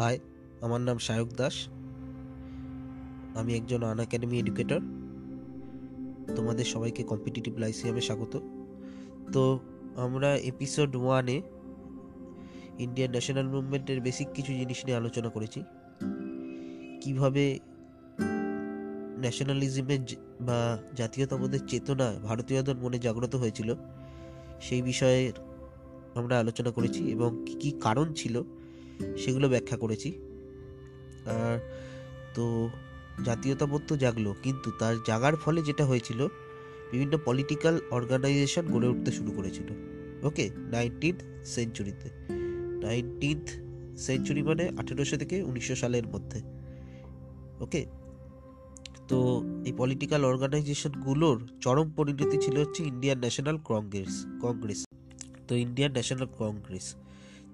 High, আমার নাম সায়ক দাস। আমি একজন আন একাডেমি এডুকেটর। তোমাদের সবাইকে কম্পিটিটিভ লাইসিয়ামে স্বাগত। তো আমরা এপিসোড ওয়ানে ইন্ডিয়ান ন্যাশনাল মুভমেন্টের বেসিক কিছু জিনিস নিয়ে আলোচনা করেছি। কীভাবে ন্যাশনালিজমের বা জাতীয়তাবোধের চেতনা ভারতীয়দের মনে জাগ্রত হয়েছিল, সেই বিষয়ে আমরা আলোচনা করেছি এবং কী কী কারণ ছিল সেগুলো ব্যাখ্যা করেছি। আর তো জাতীয়তাবোধ তো জাগলো, কিন্তু তার জাগার ফলে যেটা হয়েছিল, বিভিন্ন পলিটিক্যাল অর্গানাইজেশন গড়ে উঠতে শুরু করেছিল। ওকে নাইনটিন্থ সেঞ্চুরিতে নাইনটিন্থ সেঞ্চুরি মানে আঠেরোশো থেকে উনিশশো সালের মধ্যে। ওকে তো এই পলিটিক্যাল অর্গানাইজেশনগুলোর চরম পরিণতি ছিল হচ্ছে ইন্ডিয়ান ন্যাশনাল কংগ্রেস কংগ্রেস তো ইন্ডিয়ান ন্যাশনাল কংগ্রেস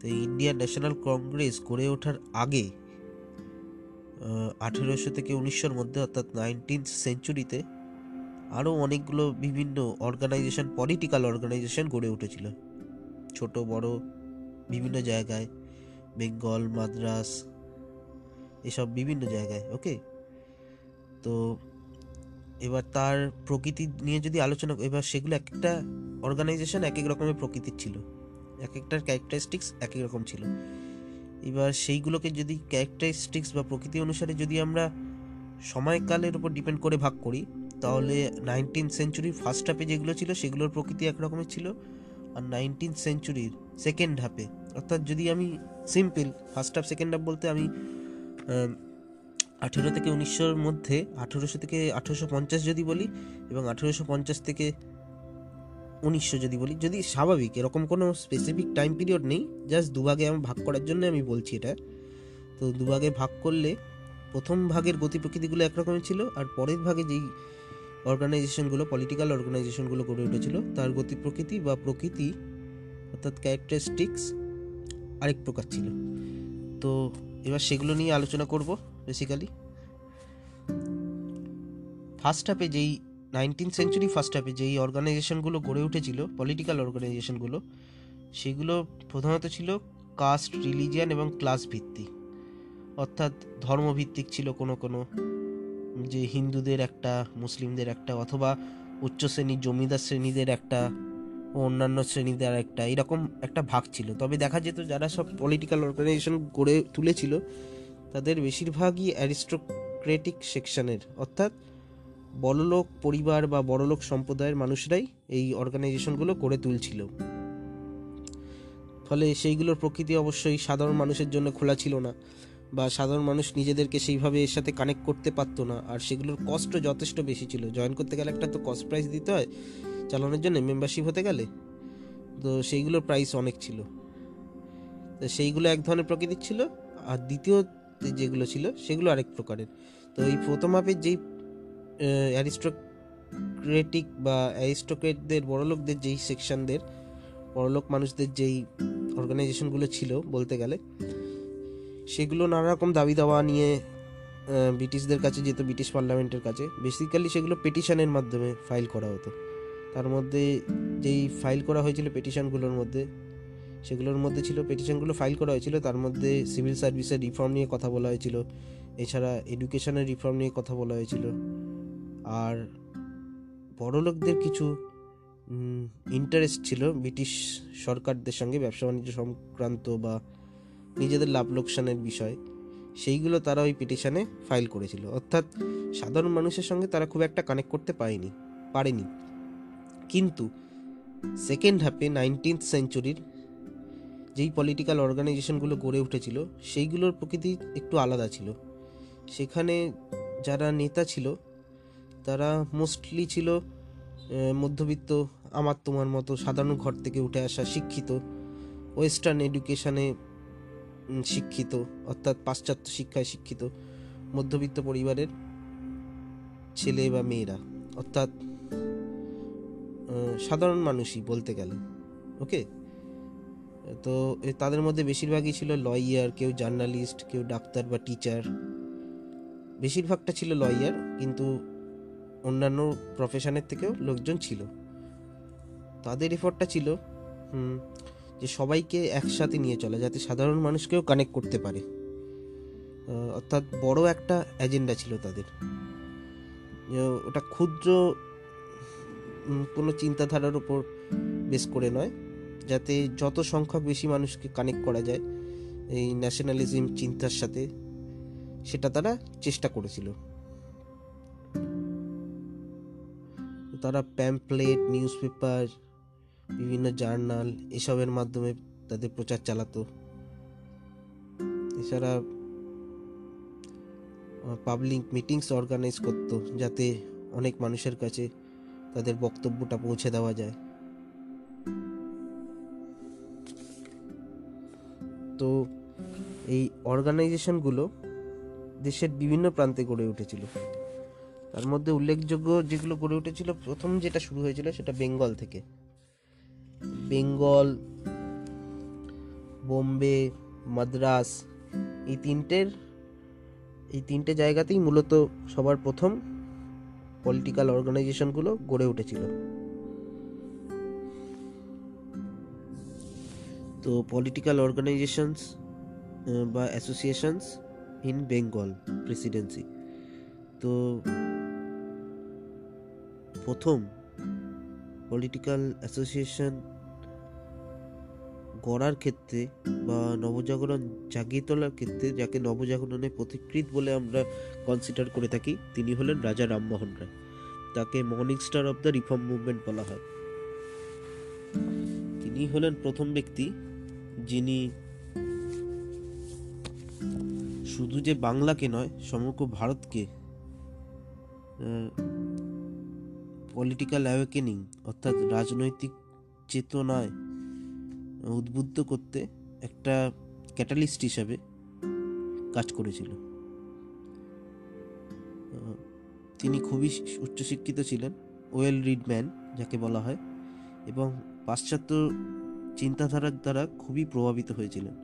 তো ইন্ডিয়ান ন্যাশনাল কংগ্রেস গড়ে ওঠার আগে আঠেরোশো থেকে উনিশশোর মধ্যে, অর্থাৎ নাইনটিন্থ সেঞ্চুরিতে আরও অনেকগুলো বিভিন্ন অর্গানাইজেশন পলিটিক্যাল অর্গানাইজেশন গড়ে উঠেছিল। ছোট, বড়, বিভিন্ন জায়গায় বেঙ্গল মাদ্রাস এসব বিভিন্ন জায়গায় ওকে তো এবার তার প্রকৃতি নিয়ে যদি আলোচনা, এবার সেগুলো এক একটা অর্গানাইজেশন এক এক রকমের প্রকৃতির ছিল। এক একটার ক্যারেক্টারিস্টিক্স এক রকম ছিল। এবার সেইগুলোকে যদি ক্যারেক্টারিস্টিক্স বা প্রকৃতি অনুসারে যদি আমরা সময়কালের উপর ডিপেন্ড করে ভাগ করি, তাহলে নাইনটিন সেঞ্চুরির ফার্স্ট হাফে যেগুলো ছিল, সেগুলোর প্রকৃতি একরকমের ছিল আর নাইনটিন সেঞ্চুরির সেকেন্ড হাফে অর্থাৎ যদি আমি simple first half second half বলতে আমি আঠেরো থেকে উনিশশোর মধ্যে, আঠেরোশো থেকে আঠেরোশো পঞ্চাশ যদি বলি, এবং আঠেরোশো পঞ্চাশ থেকে উনিশশো যদি বলি, যদি স্বাভাবিক, এরকম কোনো স্পেসিফিক টাইম পিরিয়ড নেই জাস্ট দুভাগে আমি ভাগ করার জন্য আমি বলছি এটা। তো দুভাগে ভাগ করলে প্রথম ভাগের গতি প্রকৃতিগুলো একরকমের ছিল, আর পরের ভাগে যেই অর্গানাইজেশনগুলো পলিটিক্যাল অর্গানাইজেশনগুলো গড়ে উঠেছিল, তার গতি প্রকৃতি বা প্রকৃতি অর্থাৎ ক্যারেক্টারিস্টিক্স আরেক প্রকার ছিল। তো এবার সেগুলো নিয়ে আলোচনা করব বেসিক্যালি ফার্স্ট হাফে যেই নাইনটিন সেঞ্চুরি ফার্স্ট হাফে যেই অর্গানাইজেশনগুলো গড়ে উঠেছিল পলিটিক্যাল অর্গানাইজেশনগুলো, সেগুলো প্রধানত ছিল কাস্ট রিলিজিয়ান এবং ক্লাস ভিত্তিক। অর্থাৎ ধর্মভিত্তিক ছিল কোনো কোনো, যে হিন্দুদের একটা, মুসলিমদের একটা, অথবা উচ্চ শ্রেণির জমিদার শ্রেণীদের একটা অন্যান্য শ্রেণীদের একটা, এরকম একটা ভাগ ছিল। তবে দেখা যেত যারা সব পলিটিক্যাল অর্গানাইজেশন গড়ে তুলেছিল, তাদের বেশিরভাগই অ্যারিস্টোক্রেটিক সেকশনের অর্থাৎ বড়লোক পরিবার বা বড়লোক সম্প্রদায়ের মানুষরাই এই অর্গানাইজেশনগুলো করে তুলছিল। ফলে সেইগুলোর প্রকৃতি অবশ্যই সাধারণ মানুষের জন্য খোলা ছিল না বা সাধারণ মানুষ নিজেদেরকে সেইভাবে এর সাথে কানেক্ট করতে পারতো না আর সেগুলোর কস্টও যথেষ্ট বেশি ছিল। জয়েন করতে গেলে একটা তো কস্ট প্রাইস দিতে হয়, চালানোর জন্য মেম্বারশিপ হতে গেলে। তো সেইগুলোর প্রাইস অনেক ছিল। তো সেইগুলো এক ধরনের প্রকৃতির ছিল আর দ্বিতীয় যেগুলো ছিল সেগুলো আরেক প্রকারের। তো এই প্রথম হাফের যেই অ্যারিস্টোক্রেটিক বা অ্যারিস্টোক্রেটদের বড়লোকদের যেই সেকশনদের বড়লোক মানুষদের যেই অর্গানাইজেশনগুলো ছিল বলতে গেলে, সেগুলো নানা রকম দাবি দাওয়া নিয়ে ব্রিটিশদের কাছে যেত, ব্রিটিশ পার্লামেন্টের কাছে। বেসিক্যালি সেগুলো পেটিশনের মাধ্যমে ফাইল করা হতো। তার মধ্যে যেই ফাইল করা হয়েছিল পেটিশনগুলোর মধ্যে, সেগুলোর মধ্যে ছিল পেটিশনগুলো ফাইল করা হয়েছিল। তার মধ্যে সিভিল সার্ভিসের রিফর্ম নিয়ে কথা বলা হয়েছিল। এছাড়া এডুকেশনের রিফর্ম নিয়ে কথা বলা হয়েছিল। আর বড়লোকদের কিছু ইন্টারেস্ট ছিল ব্রিটিশ সরকারদের সঙ্গে ব্যবসা বাণিজ্য সংক্রান্ত বা নিজেদের লাভ লোকসানের বিষয়, সেইগুলো তারা ওই পিটিশানে ফাইল করেছিল। অর্থাৎ সাধারণ মানুষের সঙ্গে তারা খুব একটা কানেক্ট করতে পারেনি পারেনি। কিন্তু সেকেন্ড হাফে নাইনটিন্থ সেঞ্চুরির যেই পলিটিক্যাল অর্গানাইজেশনগুলো গড়ে উঠেছিল, সেইগুলোর প্রকৃতি একটু আলাদা ছিল। সেখানে যারা নেতা ছিল তারা মোস্টলি ছিল মধ্যবিত্ত, আমার তোমার মতো সাধারণ ঘর থেকে উঠে আসা শিক্ষিত ওয়েস্টার্ন এডুকেশনে শিক্ষিত, অর্থাৎ পাশ্চাত্য শিক্ষায় শিক্ষিত, মধ্যবিত্ত পরিবারের ছেলে বা মেয়েরা, অর্থাৎ সাধারণ মানুষই বলতে গেলে ওকে তো তাদের মধ্যে বেশিরভাগই ছিল লয়ার কেউ জার্নালিস্ট কেউ ডাক্তার বা টিচার বেশিরভাগটা ছিল লয়ার কিন্তু অন্যান্য প্রফেশনের থেকেও লোকজন ছিল। তাদের এফর্টটা ছিল যে সবাইকে একসাথে নিয়ে চলা, যাতে সাধারণ মানুষকেও কানেক্ট করতে পারে। অর্থাৎ বড় একটা এজেন্ডা ছিল তাদের। ওটা ক্ষুদ্র কোনো চিন্তাধারার উপর বেস করে নয়, যাতে যত সংখ্যক বেশি মানুষকে কানেক্ট করা যায়, এই ন্যাশনালিজম চিন্তার সাথে, সেটা তারা চেষ্টা করেছিল। তারা প্যাম্পলেট নিউজ পেপার বিভিন্ন জার্নাল এসবের মাধ্যমে তাদের প্রচার চালাতো। এছাড়া পাবলিক মিটিংস অর্গানাইজ করতো যাতে অনেক মানুষের কাছে তাদের বক্তব্যটা পৌঁছে দেওয়া যায়। তো এই অর্গানাইজেশনগুলো দেশের বিভিন্ন প্রান্তে গড়ে উঠেছিল। তার মধ্যে উল্লেখযোগ্য যেগুলো গড়ে উঠেছিল, প্রথম যেটা শুরু হয়েছিল সেটা বেঙ্গল থেকে। বেঙ্গল, বোম্বে, মাদ্রাস, এই তিনটের, এই তিনটে জায়গাতেই মূলত সবার প্রথম পলিটিক্যাল অর্গানাইজেশনগুলো গড়ে উঠেছিল। তো পলিটিক্যাল অর্গানাইজেশনস বা অ্যাসোসিয়েশনস ইন বেঙ্গল প্রেসিডেন্সি তো প্রথম পলিটিক্যাল অ্যাসোসিয়েশন গড়ার ক্ষেত্রে বা নবজাগরণ জাগিয়ে তোলার ক্ষেত্রে যাকে নবজাগরণের পথিকৃৎ বলে আমরা কনসিডার করে থাকি, তিনি হলেন রাজা রামমোহন রায়। তাকে morning star of the reform movement বলা হয়। তিনি হলেন প্রথম ব্যক্তি যিনি শুধু যে বাংলাকে নয়, সমগ্র ভারতকে পলিটিক্যাল অ্যাওয়েকেনিং অর্থাৎ রাজনৈতিক চেতনায় উদ্বুদ্ধ করতে একটা ক্যাটালিস্ট হিসাবে কাজ করেছিল। তিনি খুবই উচ্চশিক্ষিত ছিলেন, ওয়েল রিড ম্যান যাকে বলা হয়, এবং পাশ্চাত্য চিন্তাধারার দ্বারা খুবই প্রভাবিত হয়েছিলেন।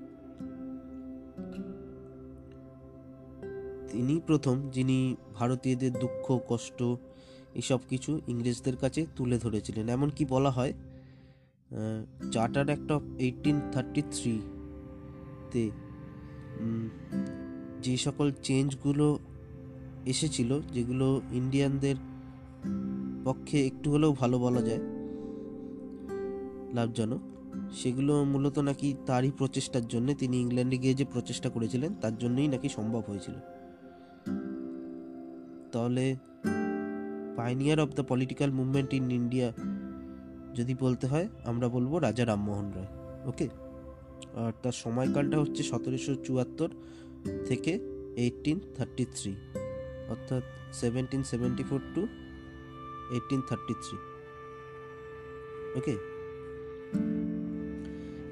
তিনি প্রথম যিনি ভারতীয়দের দুঃখ, কষ্ট এসব কিছু ইংরেজদের কাছে তুলে ধরেছিলেন। এমনকি বলা হয় charter act of eighteen thirty থ্রিতে যে সকল চেঞ্জগুলো এসেছিল, যেগুলো ইন্ডিয়ানদের পক্ষে একটু হলেও ভালো বলা যায়, লাভজনক, সেগুলো মূলত নাকি তারই প্রচেষ্টার জন্য তিনি ইংল্যান্ডে গিয়ে যে প্রচেষ্টা করেছিলেন, তার জন্যই নাকি সম্ভব হয়েছিল। তাহলে pioneer of the political movement in India যদি বলতে হয়, আমরা বলব রাজা রামমোহন রায় ওকে আর তার সময়কালটা হচ্ছে সতেরোশো চুয়াত্তর থেকে এইটিন থার্টি থ্রি অর্থাৎ seventeen seventy four to eighteen thirty three okay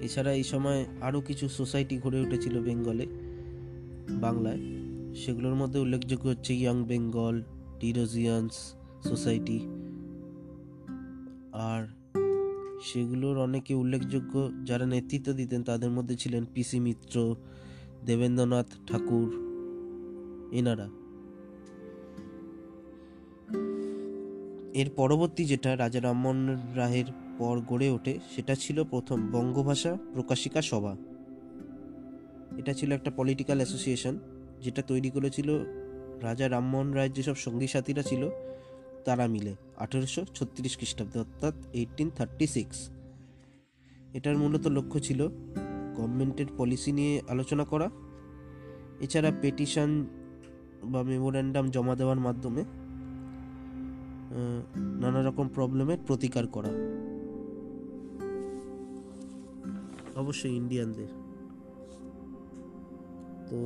এছাড়া এই সময় আরও কিছু সোসাইটি গড়ে উঠেছিল বেঙ্গলে, বাংলায়। সেগুলোর মধ্যে উল্লেখযোগ্য হচ্ছে ইয়াং বেঙ্গল টিরোজিয়ান্স সোসাইটি। আর সেগুলোর অনেকে উল্লেখযোগ্য যারা নেতৃত্ব দিতেন তাদের মধ্যে ছিলেন পিসি মিত্র, দেবেন্দ্রনাথ ঠাকুর এনারা। এর পরবর্তী যেটা রাজা রামমোহন রায়ের পর গড়ে ওঠে, সেটা ছিল প্রথম বঙ্গভাষা প্রকাশিকা সভা। এটা ছিল একটা পলিটিক্যাল অ্যাসোসিয়েশন যেটা তৈরি করেছিল রাজা রামমোহন রায়ের যেসব সঙ্গী সাথীরা ছিল তারা মিলে আঠেরোশো ছত্রিশ খ্রিস্টাব্দে, অর্থাৎ এইটিন থার্টি সিক্স এটার মূলত লক্ষ্য ছিল গভর্নমেন্টের পলিসি নিয়ে আলোচনা করা। এছাড়া পেটিশন বা মেমোরেন্ডাম জমা দেওয়ার মাধ্যমে নানা রকম প্রবলেমের প্রতিকার করা। অবশ্যই ইন্ডিয়ানদের। তো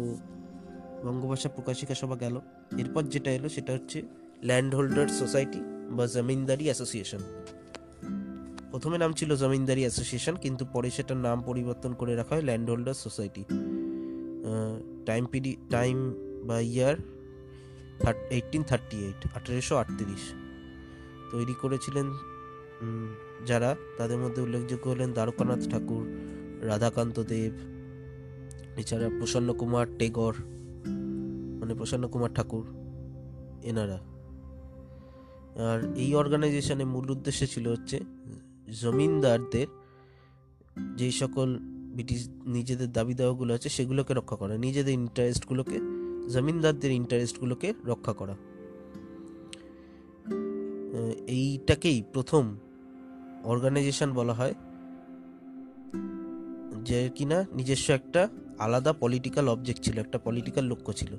বঙ্গভাষা প্রকাশিকা সভা গেল। এরপর যেটা এলো সেটা হচ্ছে ল্যান্ড হোল্ডার সোসাইটি বা জমিনদারি অ্যাসোসিয়েশন প্রথমে নাম ছিল জমিনদারি অ্যাসোসিয়েশন কিন্তু পরে সেটার নাম পরিবর্তন করে রাখা হয় landholder society time period time বা ইয়ার এইটিন থার্টি এইট আঠেরোশো আটত্রিশ। তৈরি করেছিলেন যারা, তাদের মধ্যে উল্লেখযোগ্য হলেন দ্বারকানাথ ঠাকুর, রাধাকান্ত দেব, এছাড়া প্রসন্ন কুমার টেগর মানে প্রসন্ন কুমার ঠাকুর, এনারা। আর এই অর্গানাইজেশনের মূল উদ্দেশ্য ছিল হচ্ছে জমিনদারদের যেই সকল ব্রিটিশ নিজেদের দাবি দাওয়াগুলো আছে সেগুলোকে রক্ষা করা, নিজেদের ইন্টারেস্টগুলোকে জমিনদারদের ইন্টারেস্টগুলোকে রক্ষা করা। এইটাকেই প্রথম অর্গানাইজেশন বলা হয়, যে কিনা নিজস্ব একটা আলাদা পলিটিক্যাল অবজেক্ট ছিল, একটা পলিটিক্যাল লক্ষ্য ছিল।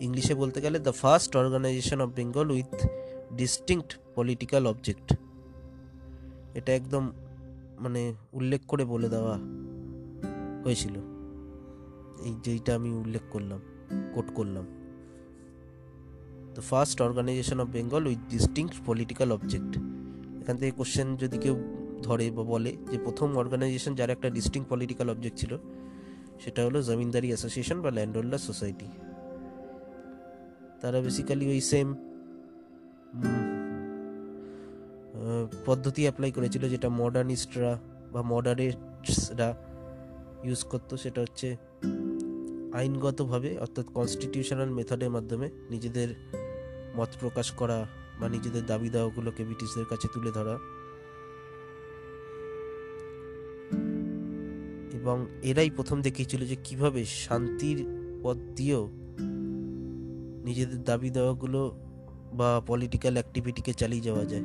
ইংলিশে বলতে গেলে the first organisation of Bengal with distinct political object এটা একদম মানে উল্লেখ করে বলে দেওয়া হয়েছিল। এই যেইটা আমি উল্লেখ করলাম কোট করলাম। The first organisation of Bengal with distinct political object এখান থেকে কোশ্চেন যদি কেউ ধরে বা বলে যে প্রথম অর্গানাইজেশন যার একটা ডিস্টিং পলিটিক্যাল অবজেক্ট ছিল, সেটা হলো জমিনদারি অ্যাসোসিয়েশন বা ল্যান্ড হোল্ডার সোসাইটি তারা বেসিক্যালি ওই সেম পদ্ধতি অ্যাপ্লাই করেছিল যেটা মডার্নিস্টরা বা মডারেটসরা ইউজ করতো, সেটা হচ্ছে আইনগতভাবে, অর্থাৎ কনস্টিটিউশনাল মেথডের মাধ্যমে নিজেদের মত প্রকাশ করা বা নিজেদের দাবি দাওয়াগুলোকে ব্রিটিশদের কাছে তুলে ধরা। এবং এরাই প্রথম দেখিয়েছিল যে কীভাবে শান্তির পথ দিয়েও নিজেদের দাবি দেওয়াগুলো বা পলিটিক্যাল অ্যাক্টিভিটিকে চালিয়ে যাওয়া যায়।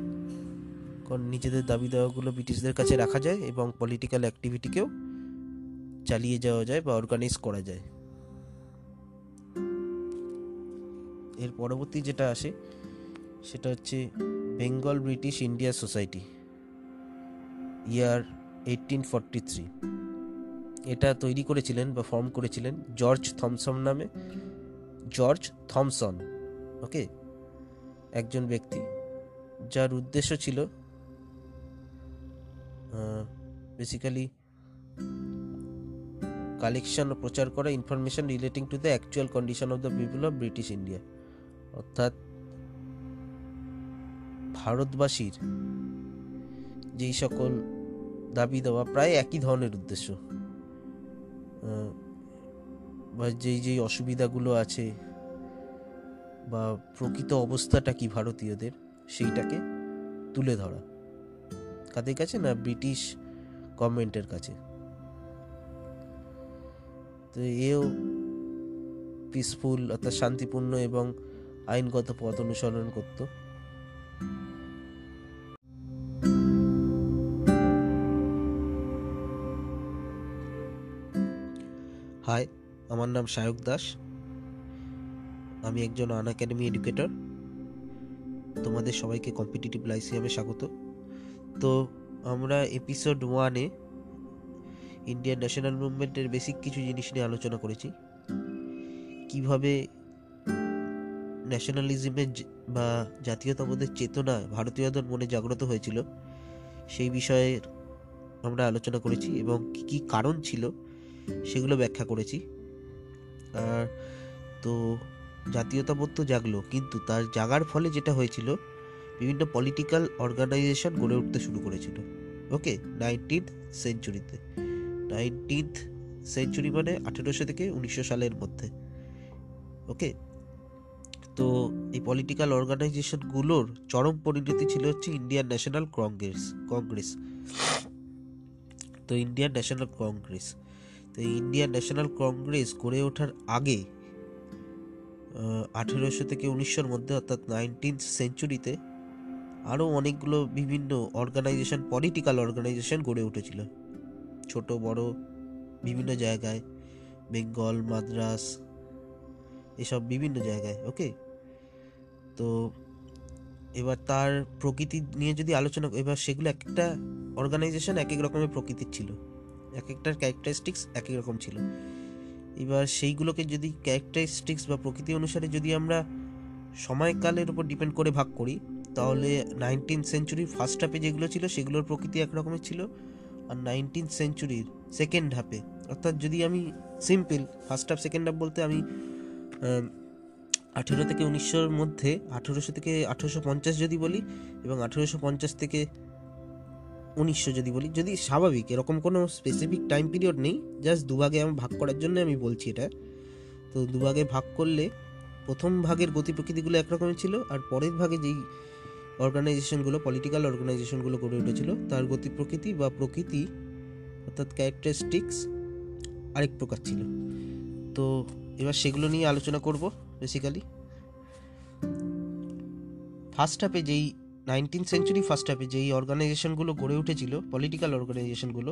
কারণ নিজেদের দাবি দাওয়াগুলো ব্রিটিশদের কাছে রাখা যায় এবং পলিটিক্যাল অ্যাক্টিভিটিকেও চালিয়ে যাওয়া যায় বা অর্গানাইজ করা যায়। এর পরবর্তী যেটা আসে, সেটা হচ্ছে Bengal British India society year eighteen forty three এটা তৈরি করেছিলেন বা ফর্ম করেছিলেন জর্জ থমসন নামে। জর্জ থমসন ওকে একজন ব্যক্তি, যার উদ্দেশ্য ছিল বেসিক্যালি কালেকশন ও প্রচার করা information relating to the actual condition of the people of British India অর্থাৎ ভারতবাসীর যেই সকল দাবি দেওয়া প্রায় একই ধরনের উদ্দেশ্য। বা যেই যেই অসুবিধাগুলো আছে বা প্রকৃত অবস্থাটা কি ভারতীয়দের, সেইটাকে তুলে ধরা। কাদের কাছে না ব্রিটিশ গভর্নমেন্টের কাছে? তো এও পিসফুল অর্থাৎ শান্তিপূর্ণ এবং আইনগত পথ অনুসরণ করত। হাই আমার নাম সায়ক দাস। আমি একজন আন একাডেমি এডুকেটর তোমাদের সবাইকে কম্পিটিটিভ লাইসিয়ামে স্বাগত। তো আমরা এপিসোড ওয়ানে ইন্ডিয়ান ন্যাশনাল মুভমেন্টের বেসিক কিছু জিনিস নিয়ে আলোচনা করেছি। কীভাবে ন্যাশনালিজমের বা জাতীয়তাবোধের চেতনা ভারতীয়দের মনে জাগ্রত হয়েছিল, সেই বিষয়ে আমরা আলোচনা করেছি এবং কী কী কারণ ছিল, সেগুলো ব্যাখ্যা করেছি। আর তো জাতীয়তাবোধ তো জাগলো, কিন্তু তার জাগার ফলে যেটা হয়েছিল, বিভিন্ন পলিটিক্যাল অর্গানাইজেশন গড়ে উঠতে শুরু করেছিল। ওকে নাইনটিন্থ সেঞ্চুরিতে নাইনটিন্থ সেঞ্চুরি মানে আঠেরোশো থেকে উনিশশো সালের মধ্যে। ওকে তো এই পলিটিক্যাল অর্গানাইজেশনগুলোর চরম পরিণতি ছিল হচ্ছে ইন্ডিয়ান ন্যাশনাল কংগ্রেস কংগ্রেস তো ইন্ডিয়ান ন্যাশনাল কংগ্রেস তো ইন্ডিয়ান ন্যাশনাল কংগ্রেস গড়ে ওঠার আগে আঠেরোশো থেকে উনিশশোর মধ্যে, অর্থাৎ নাইনটিন্থ সেঞ্চুরিতে আরও অনেকগুলো বিভিন্ন অর্গানাইজেশন পলিটিক্যাল অর্গানাইজেশন গড়ে উঠেছিল। ছোট, বড়, বিভিন্ন জায়গায় বেঙ্গল মাদ্রাস এসব বিভিন্ন জায়গায় ওকে তো এবার তার প্রকৃতি নিয়ে যদি আলোচনা, এবার সেগুলো এক একটা অর্গানাইজেশন এক এক রকমের প্রকৃতির ছিল। এক একটার ক্যারেক্টারিস্টিক্স এক এক রকম ছিল। এবার সেইগুলোকে যদি ক্যারেক্টারিস্টিক্স বা প্রকৃতি অনুসারে যদি আমরা সময়কালের উপর ডিপেন্ড করে ভাগ করি, তাহলে নাইনটিন সেঞ্চুরির ফার্স্ট হাফে যেগুলো ছিল, সেগুলোর প্রকৃতি একরকমের ছিল আর নাইনটিন সেঞ্চুরির সেকেন্ড হাফে অর্থাৎ যদি আমি simple first half second half বলতে আমি আঠেরো থেকে উনিশশোর মধ্যে, আঠেরোশো থেকে আঠেরোশো পঞ্চাশ যদি বলি, এবং আঠেরোশো পঞ্চাশ থেকে উনিশশো যদি বলি, যদি স্বাভাবিক, এরকম কোনো স্পেসিফিক টাইম পিরিয়ড নেই জাস্ট দুভাগে আমি ভাগ করার জন্য আমি বলছি এটা। তো দুভাগে ভাগ করলে প্রথম ভাগের গতি প্রকৃতিগুলো একরকমের ছিল, আর পরের ভাগে যেই অর্গানাইজেশনগুলো পলিটিক্যাল অর্গানাইজেশনগুলো গড়ে উঠেছিল, তার গতি প্রকৃতি বা প্রকৃতি অর্থাৎ ক্যারেক্টারিস্টিক্স আরেক প্রকার ছিল। তো এবার সেগুলো নিয়ে আলোচনা করব বেসিক্যালি ফার্স্ট হাফে যেই নাইনটিন সেঞ্চুরি ফার্স্ট হাফে যেই অর্গানাইজেশনগুলো গড়ে উঠেছিল পলিটিক্যাল অর্গানাইজেশনগুলো,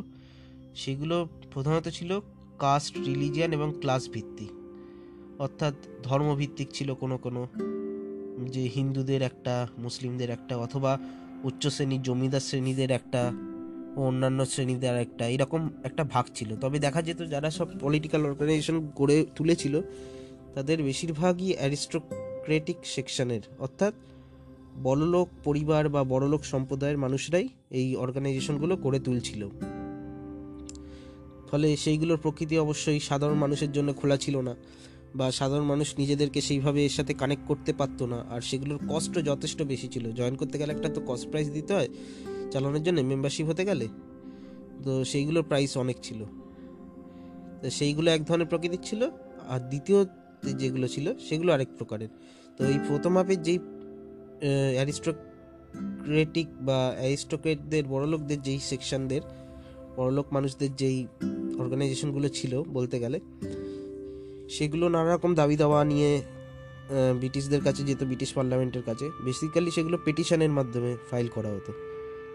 সেগুলো প্রধানত ছিল কাস্ট রিলিজিয়ান এবং ক্লাস ভিত্তিক। অর্থাৎ ধর্মভিত্তিক ছিল কোনো কোনো, যে হিন্দুদের একটা, মুসলিমদের একটা, অথবা উচ্চ শ্রেণির জমিদার শ্রেণীদের একটা অন্যান্য শ্রেণীদের একটা, এরকম একটা ভাগ ছিল। তবে দেখা যেত যারা সব পলিটিক্যাল অর্গানাইজেশন গড়ে তুলেছিল, তাদের বেশিরভাগই অ্যারিস্টোক্রেটিক সেকশনের অর্থাৎ বড়লোক পরিবার বা বড়লোক সম্প্রদায়ের মানুষরাই এই অর্গানাইজেশনগুলো করে তুলছিল। ফলে সেইগুলোর প্রকৃতি অবশ্যই সাধারণ মানুষের জন্য খোলা ছিল না বা সাধারণ মানুষ নিজেদেরকে সেইভাবে এর সাথে কানেক্ট করতে পারতো না আর সেগুলোর কস্টও যথেষ্ট বেশি ছিল। জয়েন করতে গেলে একটা তো কস্ট প্রাইস দিতে হয়, চালানোর জন্য মেম্বারশিপ হতে গেলে। তো সেইগুলোর প্রাইস অনেক ছিল। তো সেইগুলো এক ধরনের প্রকৃতির ছিল আর দ্বিতীয় যেগুলো ছিল সেগুলো আরেক প্রকারের। তো এই প্রথম হাফের যেই অ্যারিস্টোক্রেটিক বা অ্যারিস্টোক্রেটদের বড়লোকদের যেই সেকশনদের বড়লোক মানুষদের যেই অর্গানাইজেশনগুলো ছিল বলতে গেলে, সেগুলো নানা রকম দাবি দাওয়া নিয়ে ব্রিটিশদের কাছে যেত, ব্রিটিশ পার্লামেন্টের কাছে। বেসিক্যালি সেগুলো পেটিশনের মাধ্যমে ফাইল করা হতো।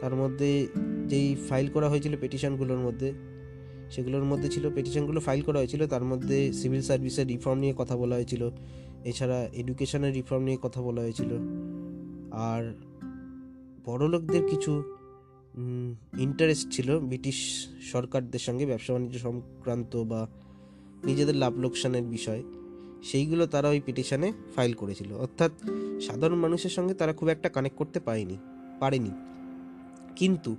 তার মধ্যে যেই ফাইল করা হয়েছিল পেটিশনগুলোর মধ্যে, সেগুলোর মধ্যে ছিল পেটিশনগুলো ফাইল করা হয়েছিল। তার মধ্যে সিভিল সার্ভিসের রিফর্ম নিয়ে কথা বলা হয়েছিল। এছাড়া এডুকেশনের রিফর্ম নিয়ে কথা বলা হয়েছিল। আর বড়লোকদের কিছু ইন্টারেস্ট ছিল ব্রিটিশ সরকারদের সঙ্গে ব্যবসা বাণিজ্য সংক্রান্ত বা নিজেদের লাভ লোকসানের বিষয়, সেইগুলো তারা ওই পিটিশনে ফাইল করেছিল। অর্থাৎ সাধারণ মানুষের সঙ্গে তারা খুব একটা কানেক্ট করতে পারেনি পারেনি। কিন্তু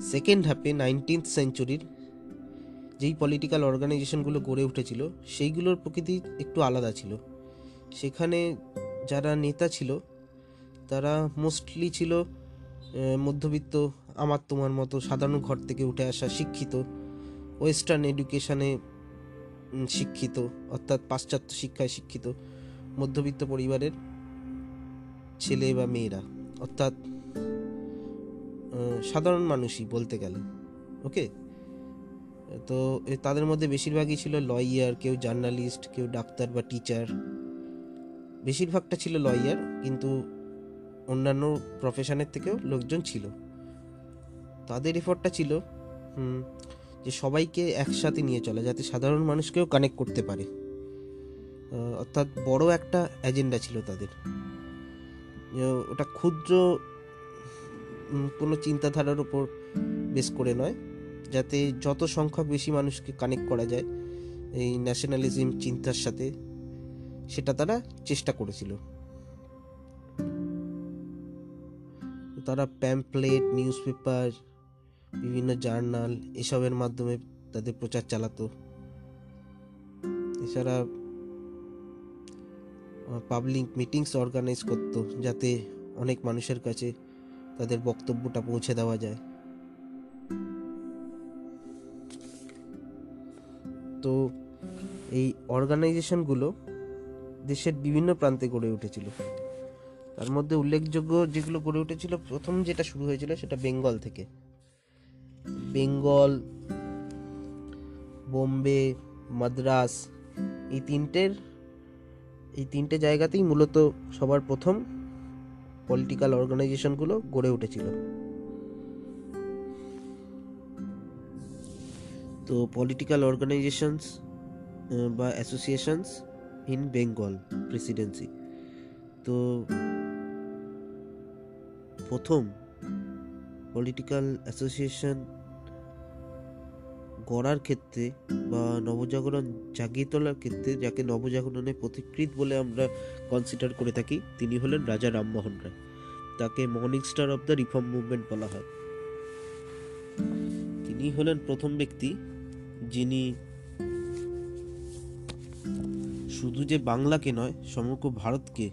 সেকেন্ড হাফে নাইনটিন্থ সেঞ্চুরির যেই পলিটিক্যাল অর্গানাইজেশনগুলো গড়ে উঠেছিল, সেইগুলোর প্রকৃতি একটু আলাদা ছিল। সেখানে যারা নেতা ছিল তারা মোস্টলি ছিল মধ্যবিত্ত, আমার তোমার মতো সাধারণ ঘর থেকে উঠে আসা শিক্ষিত ওয়েস্টার্ন এডুকেশনে শিক্ষিত, অর্থাৎ পাশ্চাত্য শিক্ষায় শিক্ষিত, মধ্যবিত্ত পরিবারের ছেলে বা মেয়েরা, অর্থাৎ সাধারণ মানুষই বলতে গেলে ওকে তো তাদের মধ্যে বেশিরভাগই ছিল লয়ার কেউ জার্নালিস্ট কেউ ডাক্তার বা টিচার বেশিরভাগটা ছিল লয়ার কিন্তু অন্যান্য প্রফেশনের থেকেও লোকজন ছিল। তাদের এফর্টটা ছিল যে সবাইকে একসাথে নিয়ে চলা, যাতে সাধারণ মানুষকেও কানেক্ট করতে পারে। অর্থাৎ বড় একটা এজেন্ডা ছিল তাদের। ওটা ক্ষুদ্র কোনো চিন্তাধারার উপর বেস করে নয়, যাতে যত সংখ্যক বেশি মানুষকে কানেক্ট করা যায়, এই ন্যাশনালিজম চিন্তার সাথে, সেটা তারা চেষ্টা করেছিল। তারা প্যাম্পলেট নিউজ পেপার বিভিন্ন জার্নাল এসবের মাধ্যমে তাদের প্রচার চালাতো। এছাড়া পাবলিক মিটিংস অর্গানাইজ করতো যাতে অনেক মানুষের কাছে তাদের বক্তব্যটা পৌঁছে দেওয়া যায়। তো এই অর্গানাইজেশনগুলো দেশের বিভিন্ন প্রান্তে গড়ে উঠেছিল। তার মধ্যে উল্লেখযোগ্য যেগুলো গড়ে উঠেছিল, প্রথম যেটা শুরু হয়েছিল সেটা বেঙ্গল থেকে। বেঙ্গল, বোম্বে, মাদ্রাস, এই তিনটের, এই তিনটে জায়গাতেই মূলত সবার প্রথম পলিটিক্যাল অর্গানাইজেশনগুলো গড়ে উঠেছিল। তো পলিটিক্যাল অর্গানাইজেশনস বা অ্যাসোসিয়েশনস ইন বেঙ্গল প্রেসিডেন্সি তো প্রথম পলিটিক্যাল অ্যাসোসিয়েশন গড়ার ক্ষেত্রে বা নবজাগরণ জাগিয়ে তোলার ক্ষেত্রে যাকে নবজাগরণের পথিকৃৎ বলে আমরা কনসিডার করে থাকি, তিনি হলেন রাজা রামমোহন রায়। তাকে morning star of the reform movement বলা হয়। তিনি হলেন প্রথম ব্যক্তি যিনি শুধু যে বাংলাকে নয়, সমগ্র ভারতকে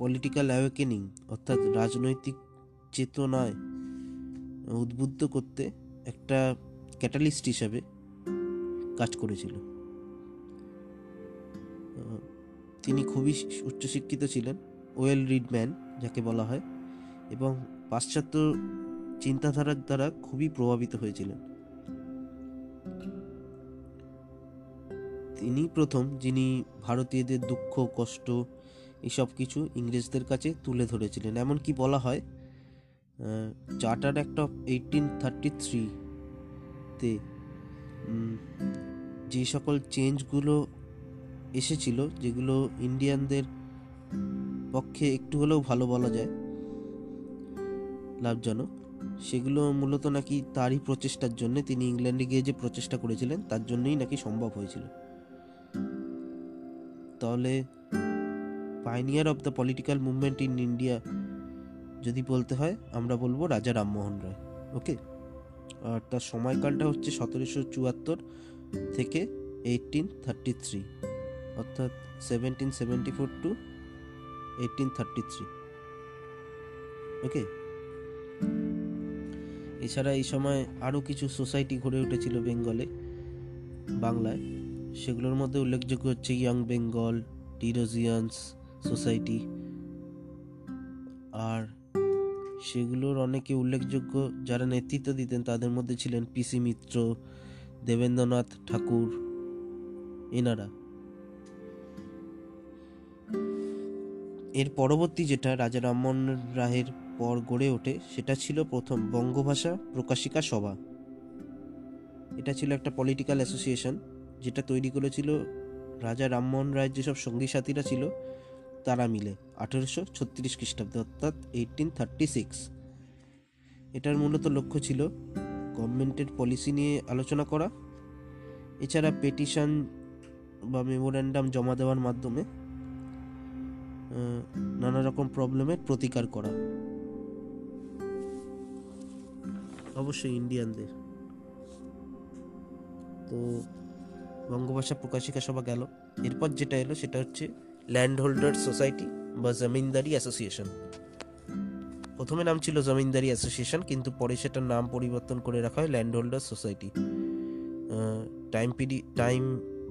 পলিটিক্যাল অ্যাওয়েকেনিং অর্থাৎ রাজনৈতিক চেতনায় উদ্বুদ্ধ করতে একটা ক্যাটালিস্ট হিসাবে কাজ করেছিল। তিনি খুবই উচ্চশিক্ষিত ছিলেন, ওয়েল রিড ম্যান যাকে বলা হয়, এবং পাশ্চাত্য চিন্তাধারার দ্বারা খুবই প্রভাবিত হয়েছিলেন। তিনি প্রথম যিনি ভারতীয়দের দুঃখ, কষ্ট এসব কিছু ইংরেজদের কাছে তুলে ধরেছিলেন। এমনকি বলা হয় charter act of eighteen thirty থ্রিতে যে সকল চেঞ্জগুলো এসেছিল, যেগুলো ইন্ডিয়ানদের পক্ষে একটু হলেও ভালো বলা যায়, লাভজনক, সেগুলো মূলত নাকি তারই প্রচেষ্টার জন্য তিনি ইংল্যান্ডে গিয়ে যে প্রচেষ্টা করেছিলেন, তার জন্যই নাকি সম্ভব হয়েছিল। তাহলে pioneer of the political movement in India যদি বলতে হয়, আমরা বলব রাজা রামমোহন রায় ওকে আর তার সময়কালটা হচ্ছে সতেরোশো চুয়াত্তর থেকে এইটিন থার্টি থ্রি অর্থাৎ seventeen seventy four to eighteen thirty three okay এছাড়া এই সময় আরও কিছু সোসাইটি গড়ে উঠেছিল বেঙ্গলে, বাংলায়। সেগুলোর মধ্যে উল্লেখযোগ্য হচ্ছে ইয়াং বেঙ্গল টিরোজিয়ান্স সোসাইটি। আর সেগুলোর অনেকে উল্লেখযোগ্য যারা নেতৃত্ব দিতেন তাদের মধ্যে ছিলেন পিসি মিত্র, দেবেন্দ্রনাথ ঠাকুর এনারা। এর পরবর্তী যেটা রাজা রামমোহন রায়ের পর গড়ে ওঠে, সেটা ছিল প্রথম বঙ্গভাষা প্রকাশিকা সভা। এটা ছিল একটা পলিটিক্যাল অ্যাসোসিয়েশন যেটা তৈরি করেছিল রাজা রামমোহন রায়ের যেসব সঙ্গী সাথীরা ছিল তারা মিলে আঠেরোশো ছত্রিশ খ্রিস্টাব্দে, অর্থাৎ এইটিন থার্টি সিক্স এটার মূলত লক্ষ্য ছিল গভর্নমেন্টের পলিসি নিয়ে আলোচনা করা। এছাড়া পেটিশন বা মেমোরেন্ডাম জমা দেওয়ার মাধ্যমে নানা রকম প্রবলেমের প্রতিকার করা। অবশ্যই ইন্ডিয়ানদের। তো বঙ্গভাষা প্রকাশিকা সভা গেল। এরপর যেটা এলো সেটা হচ্ছে ল্যান্ড হোল্ডার সোসাইটি বা জমিনদারি অ্যাসোসিয়েশন প্রথমে নাম ছিল জমিনদারি অ্যাসোসিয়েশন কিন্তু পরে সেটার নাম পরিবর্তন করে রাখা হয় landholder society time period time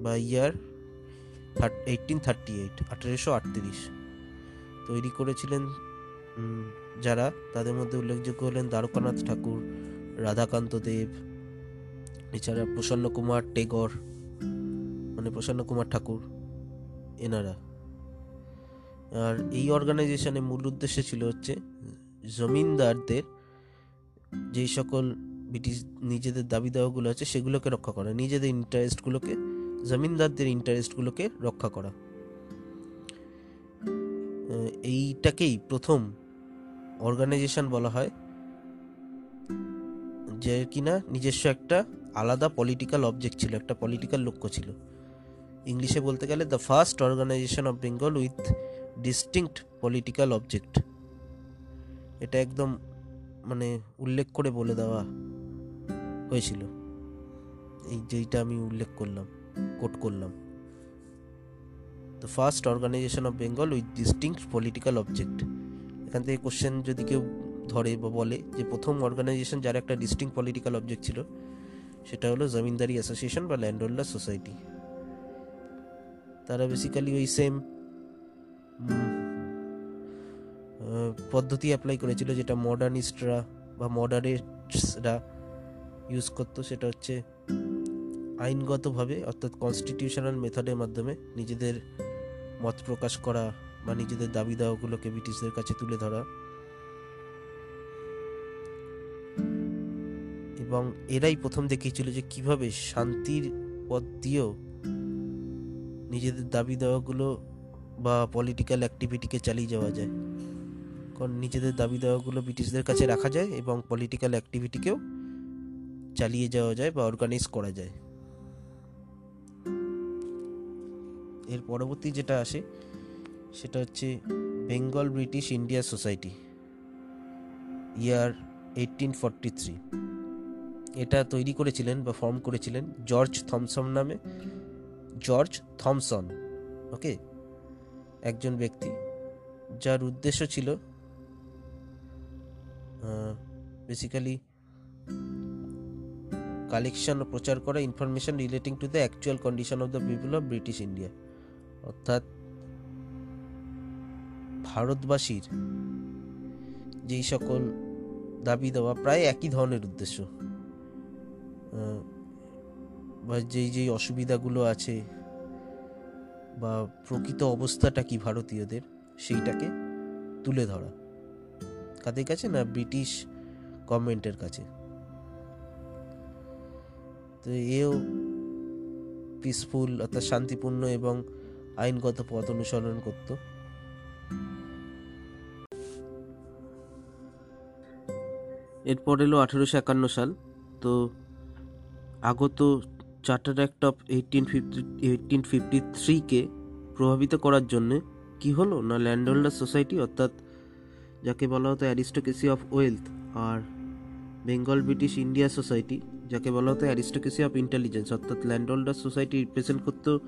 বা ইয়ার এইটিন থার্টি এইট আঠেরোশো আটত্রিশ। তৈরি করেছিলেন যারা, তাদের মধ্যে উল্লেখযোগ্য হলেন দ্বারকানাথ ঠাকুর, রাধাকান্ত দেব, এছাড়া প্রসন্ন কুমার টেগর মানে প্রসন্ন কুমার ঠাকুর, এনারা। আর এই অর্গানাইজেশনের মূল উদ্দেশ্য ছিল হচ্ছে জমিনদারদের যেই সকল ব্রিটিশ নিজেদের দাবি দাওয়াগুলো আছে সেগুলোকে রক্ষা করা, নিজেদের ইন্টারেস্টগুলোকে জমিনদারদের ইন্টারেস্টগুলোকে রক্ষা করা। এইটাকেই প্রথম অর্গানাইজেশন বলা হয়, যে কিনা নিজস্ব একটা আলাদা পলিটিক্যাল অবজেক্ট ছিল, একটা পলিটিক্যাল লক্ষ্য ছিল। ইংলিশে বলতে গেলে the first organisation of Bengal with distinct political object এটা একদম মানে উল্লেখ করে বলে দেওয়া হয়েছিল। এই যেইটা আমি উল্লেখ করলাম কোট করলাম। The first organisation of Bengal with distinct political object এখান থেকে কোশ্চেন যদি কেউ ধরে বা বলে যে প্রথম অর্গানাইজেশন যার একটা ডিস্টিং পলিটিক্যাল অবজেক্ট ছিল, সেটা হলো জমিনদারি অ্যাসোসিয়েশন বা ল্যান্ড সোসাইটি তারা বেসিক্যালি ওই সেম পদ্ধতি অ্যাপ্লাই করেছিল যেটা মডার্নিস্টরা বা মডারেটসরা ইউজ করতো, সেটা হচ্ছে আইনগতভাবে, অর্থাৎ কনস্টিটিউশনাল মেথডের মাধ্যমে নিজেদের মত প্রকাশ করা বা নিজেদের দাবি দাওয়াগুলোকে ব্রিটিশদের কাছে তুলে ধরা। এবং এরাই প্রথম দেখিয়েছিল যে কীভাবে শান্তির পথ দিয়েও নিজেদের দাবি দেওয়াগুলো বা পলিটিক্যাল অ্যাক্টিভিটিকে চালিয়ে যাওয়া যায়। কারণ নিজেদের দাবি দাওয়াগুলো ব্রিটিশদের কাছে রাখা যায় এবং পলিটিক্যাল অ্যাক্টিভিটিকেও চালিয়ে যাওয়া যায় বা অর্গানাইজ করা যায়। এর পরবর্তী যেটা আসে, সেটা হচ্ছে Bengal British India society year eighteen forty three এটা তৈরি করেছিলেন বা ফর্ম করেছিলেন জর্জ থমসন নামে। জর্জ থমসন ওকে একজন ব্যক্তি, যার উদ্দেশ্য ছিল বেসিক্যালি কালেকশন ও প্রচার করা information relating to the actual condition of the people of British India অর্থাৎ ভারতবাসীর যেই সকল দাবি দেওয়া প্রায় একই ধরনের উদ্দেশ্য। বা যেই যেই অসুবিধাগুলো আছে বা প্রকৃত অবস্থাটা কি ভারতীয়দের, সেইটাকে তুলে ধরা। কাদের কাছে না ব্রিটিশ গভর্নমেন্টের কাছে? তো এও পিসফুল অর্থাৎ শান্তিপূর্ণ এবং আইনগত পথ অনুসরণ করত। এরপর এলো আঠেরোশো একান্ন সাল। তো আগত charter act of eighteen fifty eighteen fifty থ্রিকে প্রভাবিত করার জন্যে কি হলো? না ল্যান্ড হোল্ডার সোসাইটি অর্থাৎ যাকে বলা হতো অ্যারিস্টোকেসি অফ ওয়েলথ আর বেঙ্গল ব্রিটিশ ইন্ডিয়া সোসাইটি যাকে বলা হতো অ্যারিস্টোকেসি অফ ইন্টেলিজেন্স অর্থাৎ ল্যান্ড হোল্ডার সোসাইটি রিপ্রেজেন্ট করতো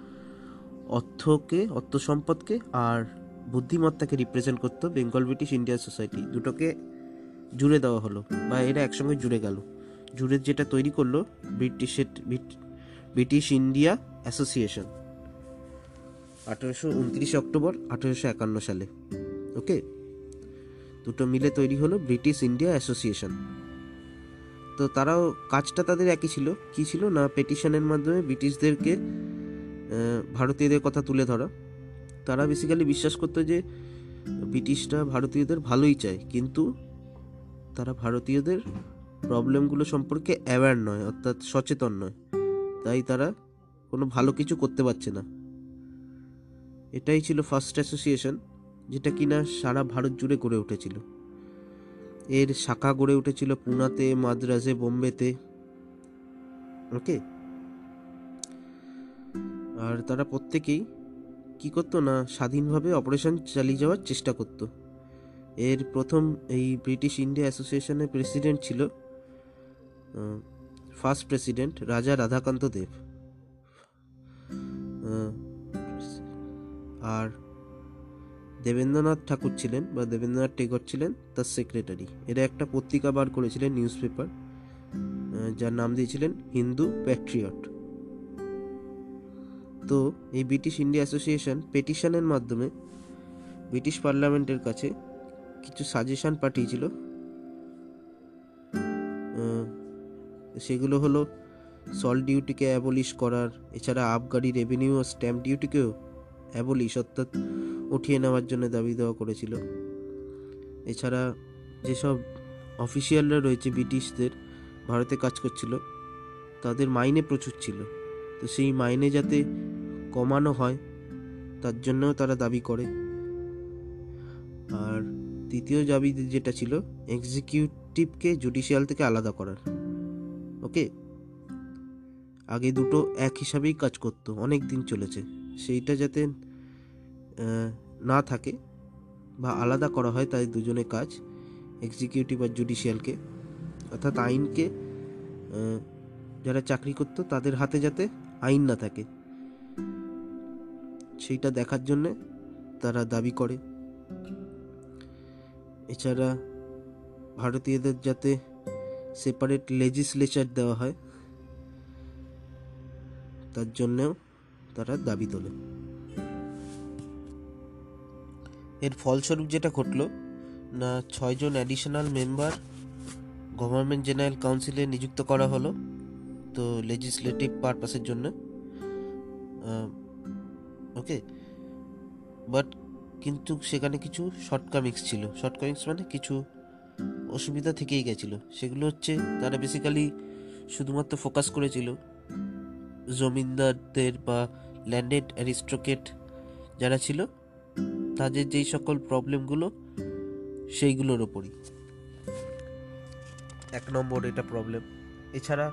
অর্থকে, অর্থ সম্পদকে, আর বুদ্ধিমত্তাকে রিপ্রেজেন্ট করতো বেঙ্গল ব্রিটিশ ইন্ডিয়া সোসাইটি দুটোকে জুড়ে দেওয়া হলো, বা এরা একসঙ্গে জুড়ে গেল। জুড়ে যেটা তৈরি করল ব্রিটিশের ব্রিটিশ ইন্ডিয়া অ্যাসোসিয়েশন আঠেরোশো উনত্রিশে অক্টোবর আঠেরোশো একান্ন সালে। ওকে দুটো মিলে তৈরি হলো ব্রিটিশ ইন্ডিয়া অ্যাসোসিয়েশন তো তারাও, কাজটা তাদের একই ছিল। কি ছিল? না পেটিশনের মাধ্যমে ব্রিটিশদেরকে ভারতীয়দের কথা তুলে ধরা। তারা বেসিক্যালি বিশ্বাস করতো যে, ব্রিটিশরা ভারতীয়দের ভালোই চায়। কিন্তু তারা ভারতীয়দের প্রবলেমগুলো সম্পর্কে অ্যাওয়্যার নয়, অর্থাৎ সচেতন নয়। তাই তারা কোনো ভালো কিছু করতে পারছে না। এটাই ছিল ফার্স্ট অ্যাসোসিয়েশন যেটা কিনা সারা ভারত জুড়ে গড়ে উঠেছিল। এর শাখা গড়ে উঠেছিল পুনাতে, মাদ্রাজে, বোম্বেতে। ওকে আর তারা প্রত্যেকেই কি করতো না, স্বাধীনভাবে অপারেশন চালিয়ে যাওয়ার চেষ্টা করতো। এর প্রথম এই ব্রিটিশ ইন্ডিয়া অ্যাসোসিয়েশনের প্রেসিডেন্ট ছিল ফার্স্ট প্রেসিডেন্ট রাজা রাধাকান্ত দেব। আর দেবেন্দ্রনাথ ঠাকুর ছিলেন বা দেবেন্দ্রনাথ টেগর ছিলেন তার সেক্রেটারি এরা একটা পত্রিকা বার করেছিলেন নিউজ পেপার যার নাম দিয়েছিলেন হিন্দু প্যাট্রিয়ট তো এই ব্রিটিশ ইন্ডিয়া অ্যাসোসিয়েশন পেটিশনের মাধ্যমে ব্রিটিশ পার্লামেন্টের কাছে কিছু সাজেশন পাঠিয়েছিল। সেগুলো হলো সল্ট ডিউটিকে অ্যাবলিশ করার, এছাড়া আবগারি রেভিনিউ ও স্ট্যাম্প ডিউটিকেও অ্যাবলিশ, অর্থাৎ উঠিয়ে নেওয়ার জন্য দাবি দেওয়া করেছিল। এছাড়া যেসব অফিসিয়ালরা রয়েছে ব্রিটিশদের, ভারতে কাজ করছিল, তাদের মাইনে প্রচুর ছিল। তো সেই মাইনে যাতে কমানো হয়, তার জন্যও তারা দাবি করে। আর তৃতীয় দাবি যেটা ছিল, এক্সিকিউটিভকে জুডিশিয়াল থেকে আলাদা করার। ওকে আগে দুটো এক হিসাবেই কাজ করতো, অনেক দিন চলেছে। সেইটা যাতে না থাকে বা আলাদা করা হয় তাই দুজনে কাজ এক্সিকিউটিভ আর জুডিশিয়ালকে অর্থাৎ আইনকে যারা চাকরি করতো তাদের হাতে যাতে আইন না থাকে। সেইটা দেখার জন্যে তারা দাবি করে। এছাড়া ভারতীয়দের যাতে সেপারেট লেজিসলেচার দেওয়া হয়। তার জন্যেও তারা দাবি তোলে। এর ফলস্বরূপ যেটা ঘটলো, না ছয়জন অ্যাডিশনাল মেম্বার গভর্নমেন্ট জেনারেল কাউন্সিলে নিযুক্ত করা হলো, তো লেজিসলেটিভ পারপাসের জন্য। ওকে বাট কিন্তু সেখানে কিছু শর্টকামিংস ছিল। শর্টকামিংস মানে কিছু অসুবিধা থেকেই গেছিল। সেগুলো হচ্ছে তারা বেসিক্যালি শুধুমাত্র ফোকাস করেছিল জমিনদারদের বা ল্যান্ডেড অ্যারিস্ট্রোকেট যারা ছিল, তাদের যেই সকল প্রবলেমগুলো সেইগুলোর ওপরই। এক নম্বর এটা প্রবলেম এছাড়া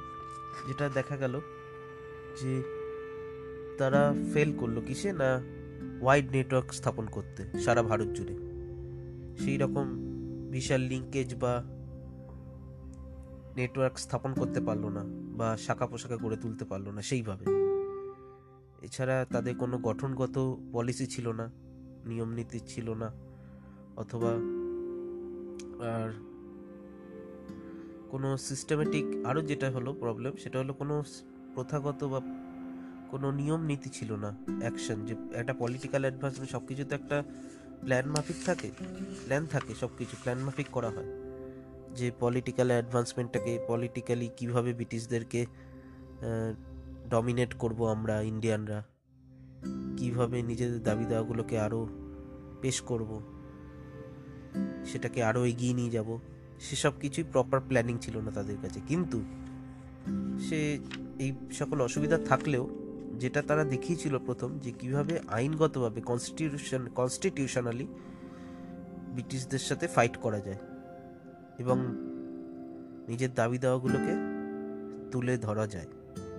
যেটা দেখা গেল যে তারা ফেল করল কিসে না ওয়াইড নেটওয়ার্ক স্থাপন করতে, সারা ভারত জুড়ে। সেই রকম বিশাল লিঙ্কেজ বা নেটওয়ার্ক স্থাপন করতে পারল না বা শাখা পোশাখা গড়ে তুলতে পারল না সেইভাবে। এছাড়া তাদের কোনো গঠনগত পলিসি ছিল না, নিয়ম নীতি ছিল না, অথবা আর কোনো সিস্টেমেটিক আরও যেটা হলো প্রবলেম সেটা হলো কোনো প্রথাগত বা কোনো নিয়ম নীতি ছিল না অ্যাকশন যে একটা পলিটিক্যাল অ্যাডভান্সমেন্ট সব কিছু তো একটা প্ল্যান মাফিক থাকে প্ল্যান থাকে সব কিছু প্ল্যান মাফিক করা হয়। যে পলিটিক্যাল অ্যাডভান্সমেন্টটাকে পলিটিক্যালি কীভাবে ব্রিটিশদেরকে ডমিনেট করব আমরা ইন্ডিয়ানরা কীভাবে নিজেদের দাবি দাওয়াগুলোকে আরও পেশ করব? সেটাকে আরও এগিয়ে নিয়ে যাব? সেসব কিছুই প্রপার প্ল্যানিং ছিল না তাদের কাছে। কিন্তু সে এই সকল অসুবিধা থাকলেও যেটা তারা দেখিয়েছিল প্রথম যে কীভাবে আইনগতভাবে কনস্টিটিউশন কনস্টিটিউশনালি ব্রিটিশদের সাথে ফাইট করা যায় এবং নিজের দাবি দাওয়াগুলোকে তুলে ধরা যায়,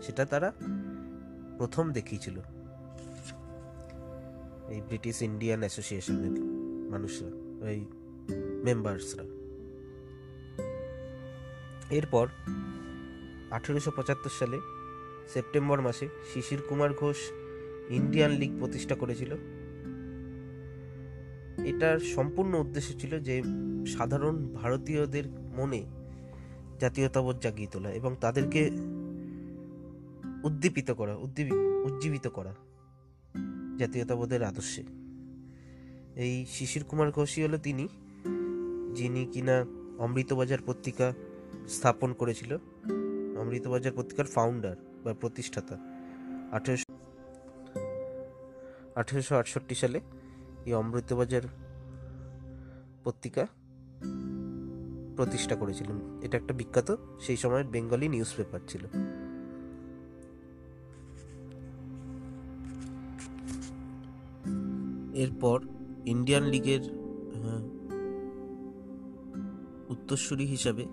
সেটা তারা প্রথম দেখিয়েছিল। এই ব্রিটিশ ইন্ডিয়ান অ্যাসোসিয়েশনের মানুষরা এই মেম্বার্সরা এরপর আঠেরোশো পঁচাত্তর সালে সেপ্টেম্বর মাসে শিশির কুমার ঘোষ ইন্ডিয়ান লীগ প্রতিষ্ঠা করেছিল। এটার সম্পূর্ণ উদ্দেশ্য ছিল যে সাধারণ ভারতীয়দের মনে জাতীয়তাবোধ জাগিয়ে তোলা এবং তাদেরকে উদ্দীপিত করা উজ্জীবিত করা জাতীয়তাবোধের আদর্শে। এই শিশির কুমার ঘোষই হলো তিনি, যিনি কিনা অমৃতবাজার পত্রিকা স্থাপন করেছিল। অমৃতবাজার পত্রিকার ফাউন্ডার বা প্রতিষ্ঠাতা। আঠেরোশো আঠেরোশো আটষট্টি সালে এই অমৃতবাজার পত্রিকা প্রতিষ্ঠা করেছিলেন। এটা একটা বিখ্যাত, সেই সময়ের বেঙ্গলি নিউজ পেপার ছিল। এরপর ইন্ডিয়ান লিগের উত্তরসূরি হিসাবে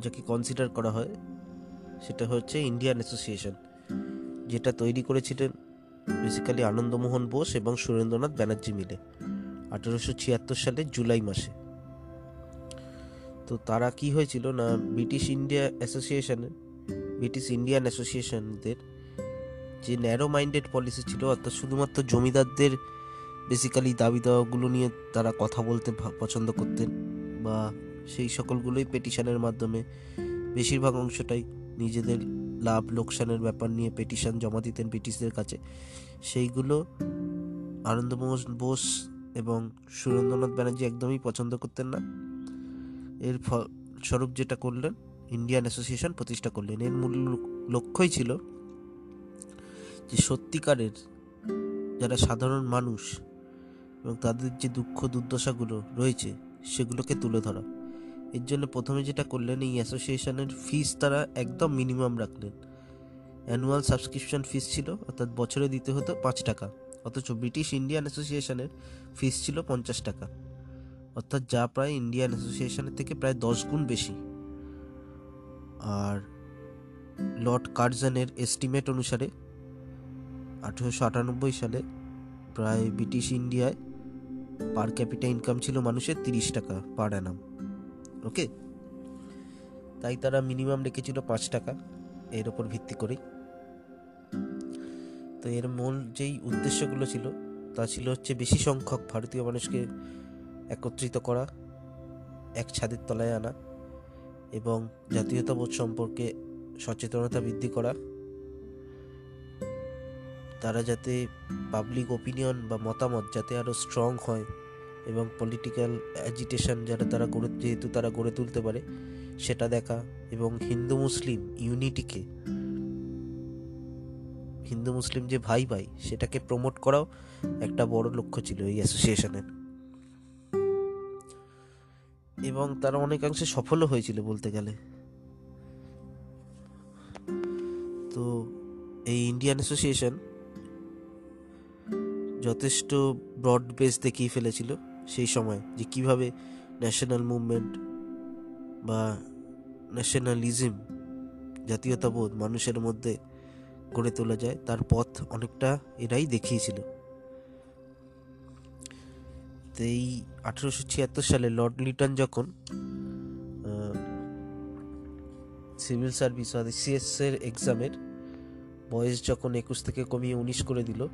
যাকে কনসিডার করা হয় সেটা হচ্ছে ইন্ডিয়ান অ্যাসোসিয়েশন যেটা তৈরি করেছিলেন বেসিক্যালি আনন্দমোহন বোস এবং সুরেন্দ্রনাথ ব্যানার্জি মিলে আঠেরোশো ছিয়াত্তর সালের জুলাই মাসে। তো তারা কি হয়েছিল না ব্রিটিশ ইন্ডিয়া অ্যাসোসিয়েশনের ব্রিটিশ ইন্ডিয়ান অ্যাসোসিয়েশনদের যে ন্যারো মাইন্ডেড পলিসি ছিল, অর্থাৎ শুধুমাত্র জমিদারদের বেসিক্যালি দাবি দাওয়াগুলো নিয়ে তারা কথা বলতে পছন্দ করতেন বা সেই সকলগুলোই পেটিশনের মাধ্যমে বেশিরভাগ অংশটাই নিজেদের লাভ লোকসানের ব্যাপার নিয়ে পেটিশন জমা দিতেন ব্রিটিশদের কাছে। সেইগুলো আনন্দমোহন বোস এবং সুরেন্দ্রনাথ ব্যানার্জি একদমই পছন্দ করতেন না। এর স্বরূপ যেটা করলেন ইন্ডিয়ান অ্যাসোসিয়েশন প্রতিষ্ঠা করলেন। এর মূল লক্ষ্যই ছিল যে সত্যিকারের যারা সাধারণ মানুষ এবং তাদের যে দুঃখ দুর্দশাগুলো রয়েছে, সেগুলোকে তুলে ধরা। এর জন্য প্রথমে যেটা করলেন, এই অ্যাসোসিয়েশনের ফিস তারা একদম মিনিমাম রাখলেন। অ্যানুয়াল সাবস্ক্রিপশন ফিস ছিল, অর্থাৎ বছরে দিতে হতো পাঁচ টাকা। অথচ ব্রিটিশ ইন্ডিয়ান অ্যাসোসিয়েশনের ফিস ছিল পঞ্চাশ টাকা। অর্থাৎ যা প্রায় ইন্ডিয়ান অ্যাসোসিয়েশনের থেকে প্রায় দশ গুণ বেশি। আর লর্ড কার্জনের এস্টিমেট অনুসারে আঠেরোশো আটানব্বই সালে প্রায় ব্রিটিশ ইন্ডিয়ায় পার ক্যাপিটা ইনকাম ছিল মানুষের তিরিশ টাকা পার অ্যানাম ওকে তাই তারা মিনিমাম রেখেছিল পাঁচ টাকা, এর ওপর ভিত্তি করেই। তো এর মূল যেই উদ্দেশ্যগুলো ছিল, তা ছিল হচ্ছে বেশি সংখ্যক ভারতীয় মানুষকে একত্রিত করা, এক ছাদের তলায় আনা এবং জাতীয়তাবোধ সম্পর্কে সচেতনতা বৃদ্ধি করা। তারা যাতে পাবলিক ওপিনিয়ন বা মতামত যাতে আরও স্ট্রং হয় এবং পলিটিক্যাল অ্যাজিটেশন যারা তারা গড়ে যেহেতু তারা গড়ে তুলতে পারে, সেটা দেখা এবং হিন্দু মুসলিম ইউনিটিকে হিন্দু মুসলিম যে ভাই ভাই সেটাকে প্রমোট করাও একটা বড় লক্ষ্য ছিল এই অ্যাসোসিয়েশনের এবং তারা অনেকাংশে সফলও হয়েছিল বলতে গেলে। তো এই ইন্ডিয়ান অ্যাসোসিয়েশন যথেষ্ট ব্রড বেস দেখিয়ে ফেলেছিল। সেই সময় যে কীভাবে ন্যাশনাল মুভমেন্ট বা ন্যাশনালিজম জাতীয়তাবোধ মানুষের মধ্যে গড়ে তোলা যায়, তার পথ অনেকটা এরাই দেখিয়েছিল। এই আঠেরোশো ছিয়াত্তর সালে লর্ড লিটন যখন সিভিল সার্ভিস অর্থাৎ সিএস এর এক্সামের বয়স যখন একুশ থেকে কমিয়ে উনিশ করে দিল,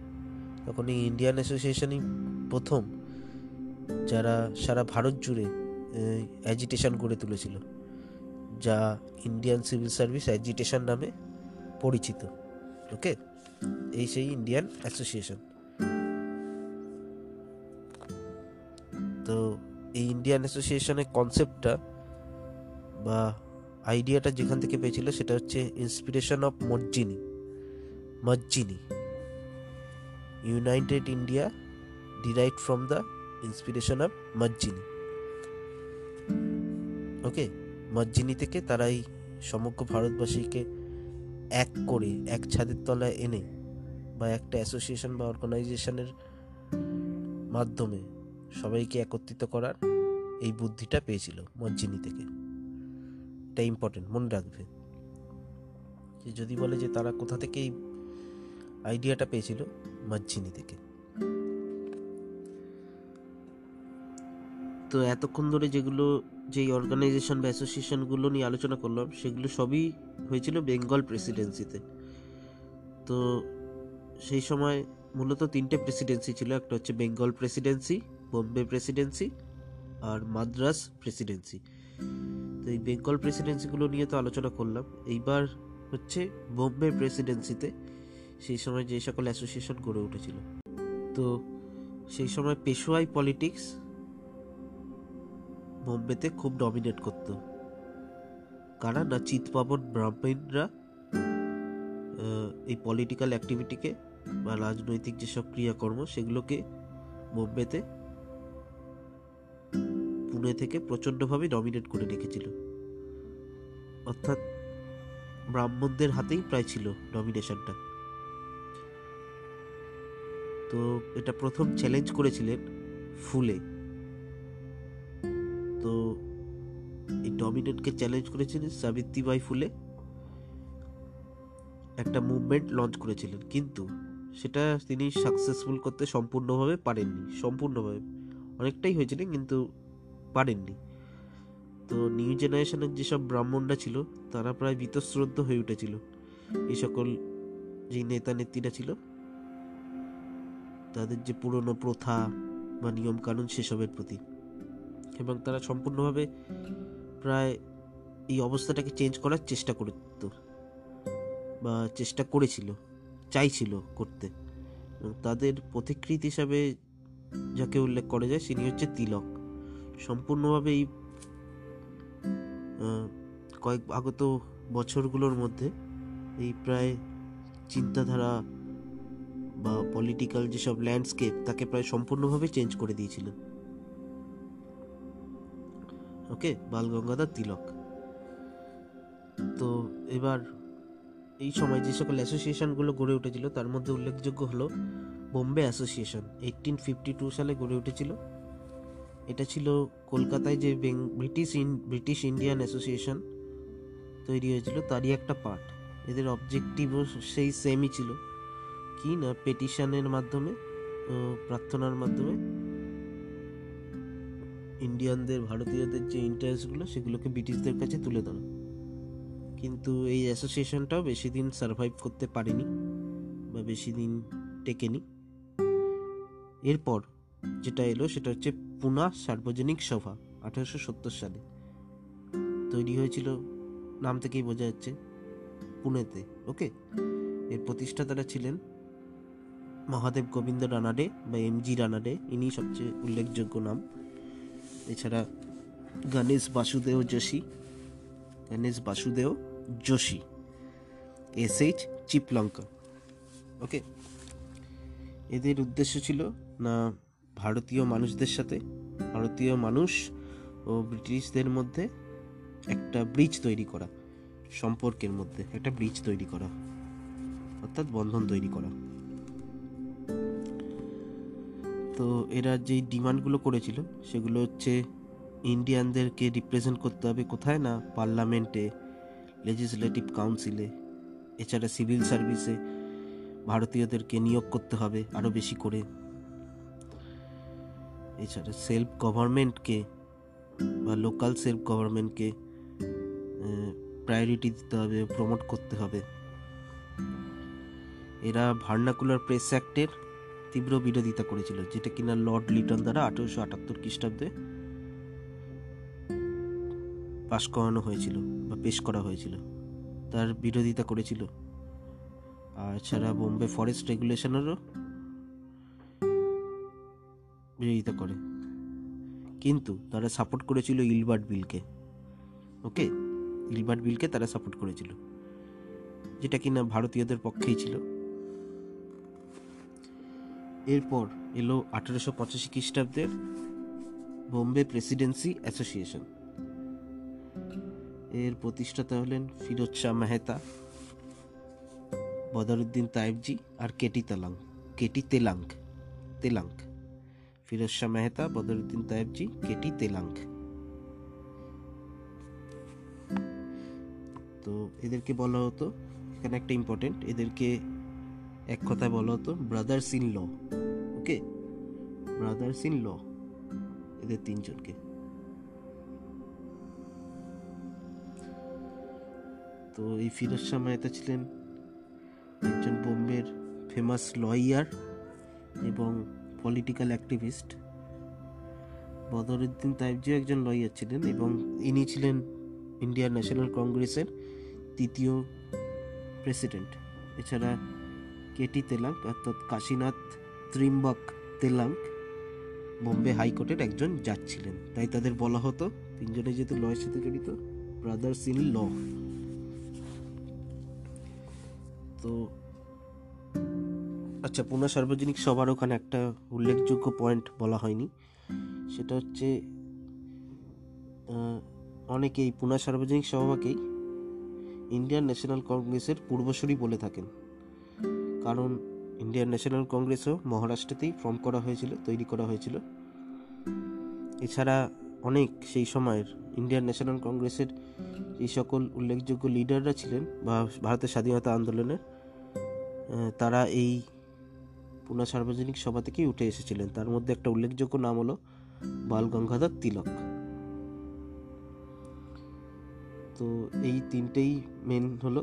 তখন এই ইন্ডিয়ান অ্যাসোসিয়েশনই প্রথম যারা সারা ভারত জুড়ে অ্যাজিটেশন গড়ে তুলেছিল, যা ইন্ডিয়ান সিভিল সার্ভিস অ্যাজিটেশন নামে পরিচিত ওকে এই সেই ইন্ডিয়ান অ্যাসোসিয়েশন তো এই ইন্ডিয়ান অ্যাসোসিয়েশনের কনসেপ্টটা বা আইডিয়াটা যেখান থেকে পেয়েছিল সেটা হচ্ছে inspiration of Mazzini Mazzini united India derive from the inspiration of Mazzini okay Mazzini থেকে তারা এই সমগ্র ভারতবাসীকে এক করে, এক ছাদের তলায় এনে বা একটা অ্যাসোসিয়েশন বা অর্গানাইজেশনের মাধ্যমে সবাইকে একত্রিত করার এই বুদ্ধিটা পেয়েছিল মজ্জিনি থেকে। এটা ইম্পর্টেন্ট মনে রাখবে। যে যদি বলে যে তারা কোথা থেকে এই আইডিয়াটা পেয়েছিল মজ্জিনি থেকে। তো এতক্ষণ ধরে যেগুলো যেই অর্গানাইজেশন বা অ্যাসোসিয়েশনগুলো নিয়ে আলোচনা করলাম, সেগুলো সবই হয়েছিল বেঙ্গল প্রেসিডেন্সিতে তো সেই সময় মূলত তিনটে প্রেসিডেন্সি ছিল, একটা হচ্ছে বেঙ্গল প্রেসিডেন্সি বোম্বে প্রেসিডেন্সি আর মাদ্রাস প্রেসিডেন্সি তো এই বেঙ্গল প্রেসিডেন্সিগুলো নিয়ে তো আলোচনা করলাম। এইবার হচ্ছে বোম্বে প্রেসিডেন্সিতে সেই সময় যে সকল অ্যাসোসিয়েশন গড়ে উঠেছিল। তো সেই সময় পেশোয়াই পলিটিক্স বোম্বেতে খুব ডমিনেট করতো। কারা? না চিৎপাবন ব্রাহ্মণরা এই পলিটিক্যাল অ্যাক্টিভিটিকে বা রাজনৈতিক যেসব ক্রিয়াকর্ম, সেগুলোকে বোম্বেতে পুনে থেকে প্রচণ্ডভাবে ডমিনেট করে রেখেছিল। অর্থাৎ ব্রাহ্মণদের হাতেই প্রায় ছিল ডমিনেশনটা তো এটা প্রথম চ্যালেঞ্জ করেছিলেন ফুলে। এই ডমিনেটকে চ্যালেঞ্জ করেছিলেন সাবিত্রীবাই ফুলে। একটা মুভমেন্ট লঞ্চ করেছিলেন, কিন্তু সেটা তিনি সাকসেসফুল করতে সম্পূর্ণভাবে পারেননি, সম্পূর্ণভাবে। অনেকটাই হয়েছিলেন কিন্তু পারেননি। তো নিউ জেনারেশনের যেসব ব্রাহ্মণরা ছিল, তারা প্রায় বীতশ্রদ্ধ হয়ে উঠেছিল। এই সকল যে নেতা নেত্রীরা ছিল, তাদের যে পুরনো প্রথা বা নিয়মকানুন সেসবের প্রতি। এবং তারা সম্পূর্ণভাবে প্রায় এই অবস্থাটাকে চেঞ্জ করার চেষ্টা করত বা চেষ্টা করেছিল, চাইছিল করতে। তাদের পথিকৃত হিসাবে যাকে উল্লেখ করা যায় তিনি হচ্ছে তিলক। সম্পূর্ণভাবে এই কয়েক আগত বছরগুলোর মধ্যে এই প্রায় চিন্তাধারা বা পলিটিক্যাল যেসব ল্যান্ডস্কেপ তাকে প্রায় সম্পূর্ণভাবে চেঞ্জ করে দিয়েছিলেন ওকে, বাল গঙ্গাধর তিলক। তো এবার এই সময় যে সকল অ্যাসোসিয়েশনগুলো গড়ে উঠেছিল, তার মধ্যে উল্লেখযোগ্য হলো Bombay association eighteen fifty two সালে গড়ে উঠেছিল। এটা ছিল কলকাতায় যে British in British Indian association তৈরি হয়েছিল, তারই একটা পার্ট। এদের অবজেক্টিভও সেই সেমই ছিল। কি না পেটিশনের মাধ্যমে প্রার্থনার মাধ্যমে। ইন্ডিয়ানদের, ভারতীয়দের যে ইন্টারেস্টগুলো সেগুলোকে ব্রিটিশদের কাছে তুলে ধরা। কিন্তু এই অ্যাসোসিয়েশনটাও বেশি দিন সার্ভাইভ করতে পারেনি বা বেশি দিন টেকেনি। এরপর যেটা এলো, সেটা হচ্ছে পুনা সার্বজনিক সভা, আঠারোশো সত্তর সালে। তৈরি হয়েছিল, নাম থেকেই বোঝা যাচ্ছে, পুনেতে, ওকে? এর প্রতিষ্ঠাতারা ছিলেন মহাদেব গোবিন্দ রানাডে বা এম জি রানাডে, ইনি সবচেয়ে উল্লেখযোগ্য নাম। এছাড়া Ganesh Vasudev Joshi, Ganesh Vasudev Joshi, S H Chiplunkar. Okay এদের উদ্দেশ্য ছিল না ভারতীয় মানুষদের সাথে, ভারতীয় মানুষ ও ব্রিটিশদের মধ্যে একটা ব্রিজ তৈরি করা, সম্পর্কের মধ্যে একটা ব্রিজ তৈরি করা, অর্থাৎ বন্ধন তৈরি করা। তো এরা যেই ডিমান্ডগুলো করেছিল, সেগুলো হচ্ছে ইন্ডিয়ানদেরকে রিপ্রেজেন্ট করতে হবে কোথায় না পার্লামেন্টে লেজিসলেটিভ কাউন্সিলে এছাড়া সিভিল সার্ভিসে ভারতীয়দেরকে নিয়োগ করতে হবে আরও বেশি করে। এছাড়া সেলফ গভর্নমেন্টকে বা লোকাল সেলফ গভর্নমেন্টকে প্রায়োরিটি দিতে হবে প্রমোট করতে হবে। এরা ভার্নাকুলার প্রেস অ্যাক্টের তীব্র বিরোধিতা করেছিল, যেটা কিনা লর্ড লিটন দ্বারা আঠেরোশো আটাত্তর খ্রিস্টাব্দে পাশ করানো হয়েছিল বা পেশ করা হয়েছিল। তার বিরোধিতা করেছিল। আর এছাড়া বোম্বে ফরেস্ট রেগুলেশনেরও বিরোধিতা করে। কিন্তু তারা সাপোর্ট করেছিল ইলবার্ট বিলকে। ওকে? ইলবার্ট বিলকে তারা সাপোর্ট করেছিল। যেটা কিনা ভারতীয়দের পক্ষেই ছিল। এরপর এলো আঠেরোশো পঁচাশি খ্রিস্টাব্দের বোম্বে প্রেসিডেন্সি অ্যাসোসিয়েশন। এর প্রতিষ্ঠাতা হলেন ফিরোজ শাহ মেহতা, বদরুদ্দিন তায়েবজি আর K T Telang K T Telang Telang. Firoz Shah Mehta, Badruddin Tyabji K T Telang. তো এদেরকে বলা হতো, এখানে একটা ইম্পর্টেন্ট এদেরকে এক কথায় বলো তো brothers in law okay brothers in law এদের তিনজনকে। তো এই ফিরোজ শাহ মেহতা ছিলেন একজন বোম্বের ফেমাস লয়ার এবং পলিটিক্যাল অ্যাক্টিভিস্ট বদরুদ্দিন তাইবজিও একজন লয়ার ছিলেন এবং ইনি ছিলেন ইন্ডিয়ান ন্যাশনাল কংগ্রেসের তৃতীয় প্রেসিডেন্ট এছাড়া কেটি তেলাং অর্থাৎ কাশীনাথ ত্রিম্বক তেলাং বোম্বে হাইকোর্টের একজন জাজ ছিলেন। তাই তাদের বলা হতো তিনজনে যেহেতু লয়ের সাথে জড়িত ব্রাদার্স ইন ল তো আচ্ছা পুনা সার্বজনিক সভার ওখানে একটা উল্লেখযোগ্য পয়েন্ট বলা হয়নি। সেটা হচ্ছে অনেকেই পুনা সার্বজনিক সভাকেই ইন্ডিয়ান ন্যাশনাল কংগ্রেসের পূর্বসূরি বলে থাকেন। কারণ ইন্ডিয়ান ন্যাশনাল কংগ্রেসও মহারাষ্ট্রতেই ফর্ম করা হয়েছিল, তৈরি করা হয়েছিল। এছাড়া অনেক সেই সময়ের ইন্ডিয়ান ন্যাশনাল কংগ্রেসের এই সকল উল্লেখযোগ্য লিডাররা ছিলেন বা ভারতের স্বাধীনতা আন্দোলনের তারা এই পুনা সার্বজনিক সভা থেকেই উঠে এসেছিলেন। তার মধ্যে একটা উল্লেখযোগ্য নাম হলো বাল গঙ্গাধর তিলক। তো এই তিনটেই মেন হলো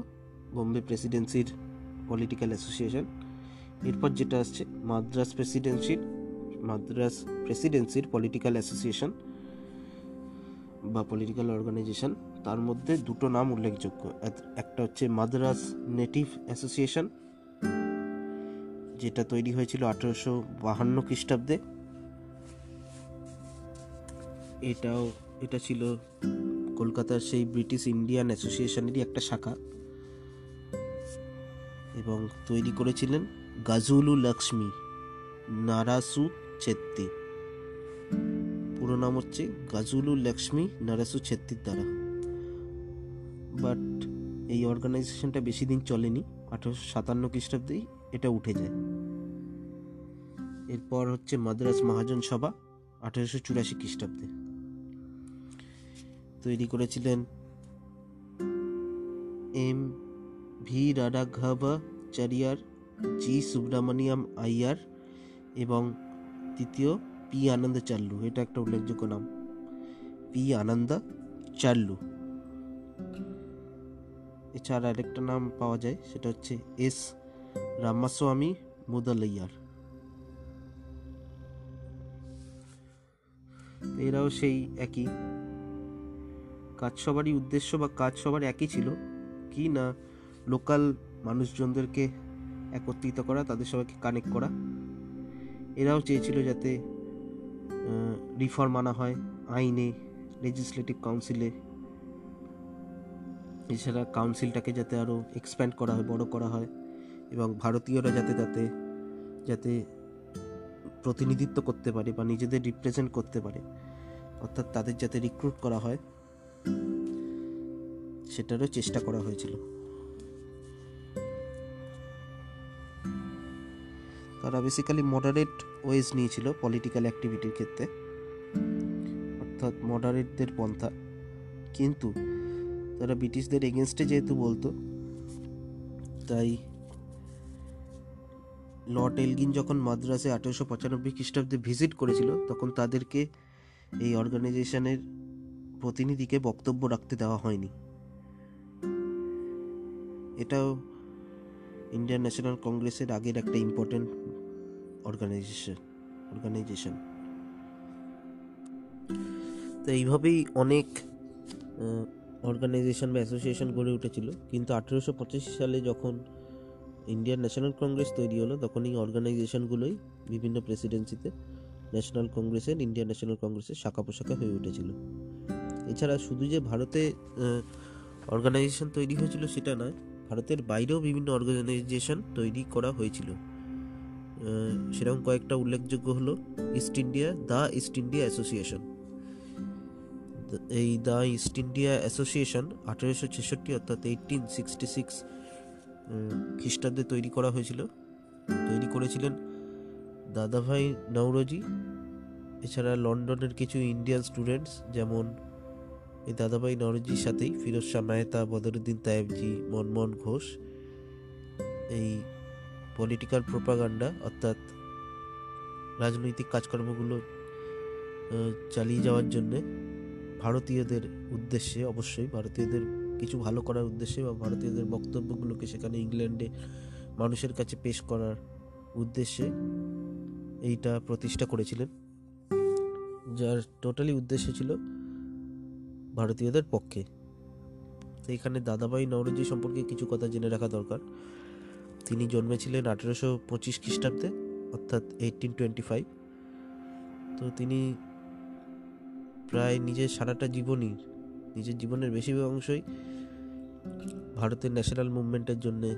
বোম্বে প্রেসিডেন্সির পলিটিক্যাল অ্যাসোসিয়েশন এরপর যেটা আসছে, মাদ্রাস প্রেসিডেন্সির মাদ্রাস প্রেসিডেন্সির পলিটিক্যাল অ্যাসোসিয়েশন বা পলিটিক্যাল অর্গানাইজেশন তার মধ্যে দুটো নাম উল্লেখযোগ্য। একটা হচ্ছে মাদ্রাস নেটিভ অ্যাসোসিয়েশন যেটা তৈরি হয়েছিল আঠেরোশো বাহান্ন খ্রিস্টাব্দে। এটাও, এটা ছিল কলকাতার সেই ব্রিটিশ ইন্ডিয়ান অ্যাসোসিয়েশনেরই একটা শাখা। এবং তৈরি করেছিলেন গাজুলু লক্ষ্মী নারাসু ছেত্তি পুরো নাম হচ্ছে গাজুলু লক্ষ্মী নারাসু ছেত্তির দ্বারা। বাট এই অর্গানাইজেশনটা বেশি দিন চলেনি, আঠারোশো সাতান্ন খ্রিস্টাব্দেই এটা উঠে যায়। এরপর হচ্ছে মাদ্রাস মহাজন সভা, আঠারোশো চুরাশি খ্রিস্টাব্দে। তৈরি করেছিলেন M V Raghavachariar G Subramania Iyer এবং তৃতীয় পি আনন্দ চাল্লু, এটা একটা উল্লেখযোগ্য নাম। পি আনন্দ চাল্লু। এছাড়া আরেকটা নাম পাওয়া যায়, সেটা হচ্ছে এস রামাস্বামী মুদালাইয়ার। এরাও সেই একই। কাজ সবারই উদ্দেশ্য বা কাজ সবার একই ছিল। কি না লোকাল মানুষজনদেরকে একত্রিত করা, তাদের সবাইকে কানেক্ট করা। এরাও চেয়েছিল যাতে রিফর্ম আনা হয় আইনে লেজিসলেটিভ কাউন্সিলে এছাড়া কাউন্সিলটাকে যাতে আরও এক্সপ্যান্ড করা হয়, বড় করা হয় এবং ভারতীয়রা যাতে তাতে, যাতে প্রতিনিধিত্ব করতে পারে বা নিজেদের রিপ্রেজেন্ট করতে পারে, অর্থাৎ তাদের যাতে রিক্রুট করা হয়, সেটারও চেষ্টা করা হয়েছিল। তারা বেসিক্যালি মডারেট ওয়েজ নিয়েছিল পলিটিক্যাল অ্যাক্টিভিটির ক্ষেত্রে। অর্থাৎ মডারেটদের পন্থা। কিন্তু তারা ব্রিটিশদের এগেনস্টে যেহেতু বলতো, তাই লর্ড এলগিন যখন মাদ্রাসে আঠেরোশো পঁচানব্বই খ্রিস্টাব্দে ভিজিট করেছিল, তখন তাদেরকে এই অর্গানাইজেশনের প্রতিনিধিকে বক্তব্য রাখতে দেওয়া হয়নি। এটাও ইন্ডিয়ান ন্যাশনাল কংগ্রেসের আগের একটা ইম্পর্টেন্ট অর্গানাইজেশন অর্গানাইজেশন তো এইভাবেই অনেক অর্গানাইজেশন বা অ্যাসোসিয়েশন গড়ে উঠেছিল। কিন্তু আঠেরোশো পঁচাশি সালে যখন ইন্ডিয়ান ন্যাশনাল কংগ্রেস তৈরি হলো তখন এই অর্গানাইজেশনগুলোই বিভিন্ন প্রেসিডেন্সিতে ন্যাশনাল কংগ্রেসের ইন্ডিয়ান ন্যাশনাল কংগ্রেসের শাখা পোশাখা হয়ে উঠেছিল। এছাড়া শুধু যে ভারতে অর্গানাইজেশন তৈরি হয়েছিল সেটা নয়, ভারতের বাইরেও বিভিন্ন অর্গানাইজেশন তৈরি করা হয়েছিল। সেরকম কয়েকটা উল্লেখযোগ্য হলো East India, the East India association. এই দ্য ইস্ট ইন্ডিয়া অ্যাসোসিয়েশন আঠেরোশো ছেষট্টি অর্থাৎ এইটিন সিক্সটি সিক্স খ্রিস্টাব্দে তৈরি করা হয়েছিল। তৈরি করেছিলেন দাদাভাই নওরোজি। এছাড়া লন্ডনের কিছু ইন্ডিয়ান স্টুডেন্টস যেমন এই দাদাভাই নওরোজির সাথেই ফিরোজ শাহ মেহতা, বদরুদ্দিন তায়েবজি, মনমোহন ঘোষ, এই পলিটিক্যাল প্রোপাগান্ডা অর্থাৎ রাজনৈতিক কাজকর্মগুলো চালিয়ে যাওয়ার জন্যে ভারতীয়দের উদ্দেশ্যে, অবশ্যই ভারতীয়দের কিছু ভালো করার উদ্দেশ্যে বা ভারতীয়দের বক্তব্যগুলোকে সেখানে ইংল্যান্ডে মানুষের কাছে পেশ করার উদ্দেশ্যে এইটা প্রতিষ্ঠা করেছিলেন। যার টোটালি উদ্দেশ্য ছিল ভারতীয়দের পক্ষে। তো এখানে দাদাভাই নওরোজি সম্পর্কে কিছু কথা জেনে রাখা দরকার। তিনি জন্মেছিলেন আঠেরোশো পঁচিশ খ্রিস্টাব্দে, অর্থাৎ এইটিন টোয়েন্টি ফাইভ তো তিনি প্রায় নিজের সারাটা জীবনই, নিজের জীবনের বেশিরভাগ অংশই ভারতের ন্যাশনাল মুভমেন্টের জন্যে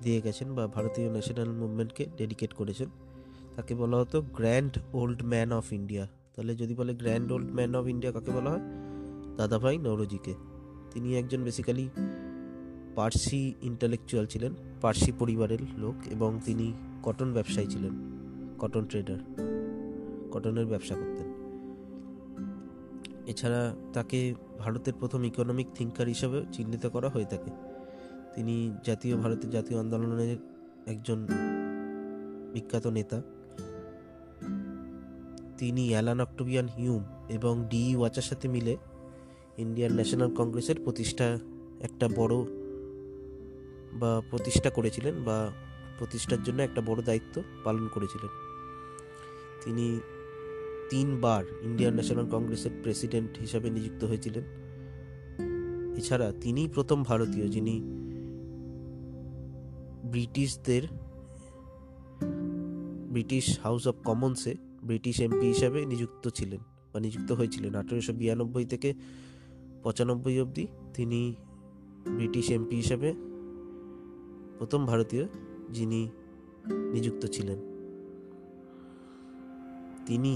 দিয়ে গেছেন বা ভারতীয় ন্যাশনাল মুভমেন্টকে ডেডিকেট করেছেন। তাকে বলা হতো grand old man of India. তাহলে যদি বলে grand old man of India কাকে বলা হয়? দাদাভাই নৌরজিকে তিনি একজন বেসিক্যালি পার্সি ইন্টালেকচুয়াল ছিলেন, পার্সি পরিবারের লোক এবং তিনি কটন ব্যবসায়ী ছিলেন, কটন ট্রেডার, কটনের ব্যবসা করতেন। এছাড়া তাকে ভারতের প্রথম ইকোনমিক থিঙ্কার হিসেবে চিহ্নিত করা হয়ে থাকে। তিনি জাতীয় ভারতের জাতীয় আন্দোলনের একজন বিখ্যাত নেতা। তিনি অ্যালান অক্টোবিয়ান হিউম এবং ডি ওয়াচার সাথে মিলে ইন্ডিয়ান ন্যাশনাল কংগ্রেসের প্রতিষ্ঠা একটা বড় বা প্রতিষ্ঠা করেছিলেন বা প্রতিষ্ঠার জন্য একটা বড় দায়িত্ব পালন করেছিলেন। তিনি তিনবার ইন্ডিয়ান ন্যাশনাল কংগ্রেসের প্রেসিডেন্ট হিসাবে নিযুক্ত হয়েছিলেন। এছাড়া তিনিই প্রথম ভারতীয় যিনি ব্রিটিশদের, ব্রিটিশ হাউস অফ কমন্সে ব্রিটিশ এমপি হিসাবে নিযুক্ত ছিলেন বা নিযুক্ত হয়েছিলেন। আঠেরোশো বিরানব্বই থেকে পঁচানব্বই অবধি তিনি ব্রিটিশ এমপি হিসাবে প্রথম ভারতীয় যিনি নিযুক্ত ছিলেন। তিনি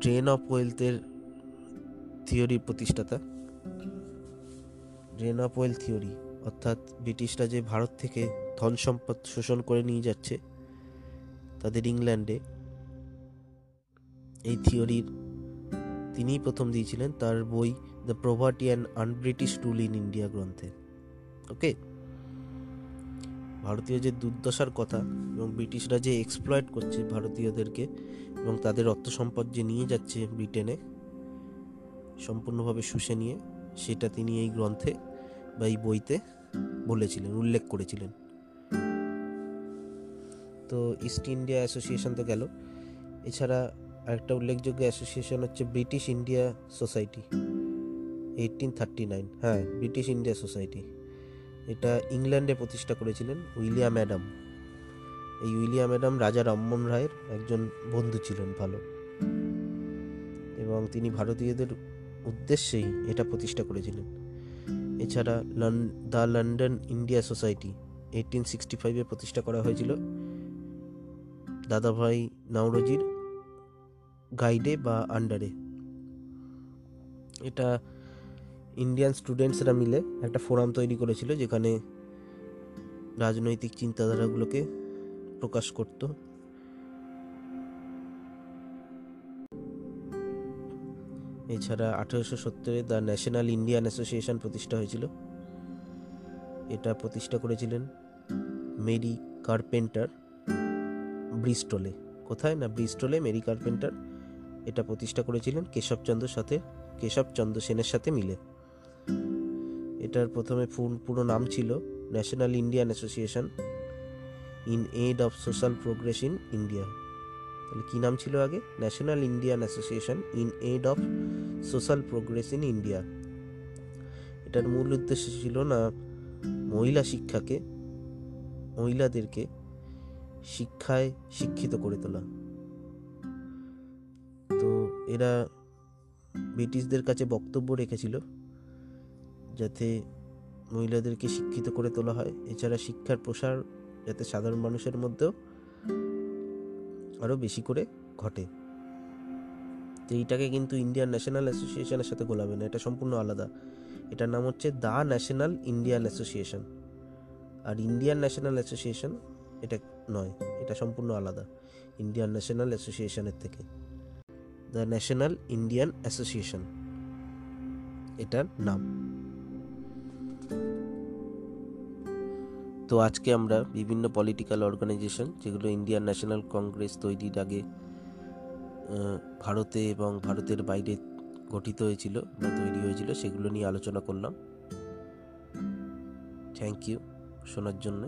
ড্রেন অফ ওয়েলথের থিওরির প্রতিষ্ঠাতা। ড্রেন অফ ওয়েলথ থিওরি অর্থাৎ ব্রিটিশরা যে ভারত থেকে ধন সম্পদ শোষণ করে নিয়ে যাচ্ছে তাদের ইংল্যান্ডে, এই থিওরির তিনিই প্রথম দিয়েছিলেন তার বই the poverty and un-British rule in India গ্রন্থে। ওকে? ভারতীয় যে দুর্দশার কথা এবং ব্রিটিশরা যে এক্সপ্লয়েট করছে ভারতীয়দেরকে এবং তাদের অর্থ সম্পদ যে নিয়ে যাচ্ছে ব্রিটেনে সম্পূর্ণভাবে শুষে নিয়ে, সেটা তিনি এই গ্রন্থে বা এই বইতে বলেছিলেন, উল্লেখ করেছিলেন। তো ইস্ট ইন্ডিয়া অ্যাসোসিয়েশন তো গেল। এছাড়া আরেকটা উল্লেখযোগ্য অ্যাসোসিয়েশন হচ্ছে British India society eighteen thirty nine হ্যাঁ ব্রিটিশ ইন্ডিয়া সোসাইটি এটা ইংল্যান্ডে প্রতিষ্ঠা করেছিলেন উইলিয়াম অ্যাডাম এই উইলিয়াম অ্যাডাম রাজা রামমোহন রায়ের একজন বন্ধু ছিলেন ভালো। এবং তিনি ভারতীয়দের উদ্দেশ্যেই এটা প্রতিষ্ঠা করেছিলেন। এছাড়া Lon, the London India society eighteen sixty ফাইভে প্রতিষ্ঠা করা হয়েছিল। দাদাভাই নাওরজির গাইডে বা আন্ডারে। এটা ইন্ডিয়ান স্টুডেন্টসরা মিলে একটা ফোরাম তৈরি করেছিল যেখানে রাজনৈতিক চিন্তাধারাগুলোকে প্রকাশ করত। এছাড়া আঠেরোশো সত্তরে দ্য ন্যাশনাল ইন্ডিয়ান অ্যাসোসিয়েশন প্রতিষ্ঠা হয়েছিল। এটা প্রতিষ্ঠা করেছিলেন মেরি কার্পেন্টার ব্রিস্টলে কোথায় না ব্রিস্টলে মেরি কার্পেন্টার এটা প্রতিষ্ঠা করেছিলেন কেশবচন্দ্র সাথে, কেশবচন্দ্র সেনের সাথে মিলে। এটার প্রথমে ফুল, পুরো নাম ছিল national Indian association in aid of social progress in India তাহলে কী নাম ছিল আগে? National Indian association in aid of social progress in India এটার মূল উদ্দেশ্য ছিল না মহিলা শিক্ষাকে, মহিলাদেরকে শিক্ষায় শিক্ষিত করে তোলা। তো এরা ব্রিটিশদের কাছে বক্তব্য রেখেছিল যাতে মহিলাদেরকে শিক্ষিত করে তোলা হয়। এছাড়া শিক্ষার প্রসার যাতে সাধারণ মানুষের মধ্যেও আরও বেশি করে ঘটে। তো এইটাকে কিন্তু ইন্ডিয়ান ন্যাশনাল অ্যাসোসিয়েশনের সাথে গোলাবে না, এটা সম্পূর্ণ আলাদা। এটার নাম হচ্ছে দ্য ন্যাশনাল ইন্ডিয়ান অ্যাসোসিয়েশন। আর ইন্ডিয়ান ন্যাশনাল অ্যাসোসিয়েশন এটা নয়, এটা সম্পূর্ণ আলাদা, ইন্ডিয়ান ন্যাশনাল অ্যাসোসিয়েশনের থেকে। দ্য ন্যাশনাল ইন্ডিয়ান অ্যাসোসিয়েশন, এটার নাম। তো আজকে আমরা বিভিন্ন পলিটিক্যাল অর্গানাইজেশন যেগুলো ইন্ডিয়ান ন্যাশনাল কংগ্রেস তৈরির আগে ভারতে এবং ভারতের বাইরে গঠিত হয়েছিল বা তৈরি হয়েছিল, সেগুলো নিয়ে আলোচনা করলাম। থ্যাংক ইউ শোনার জন্য।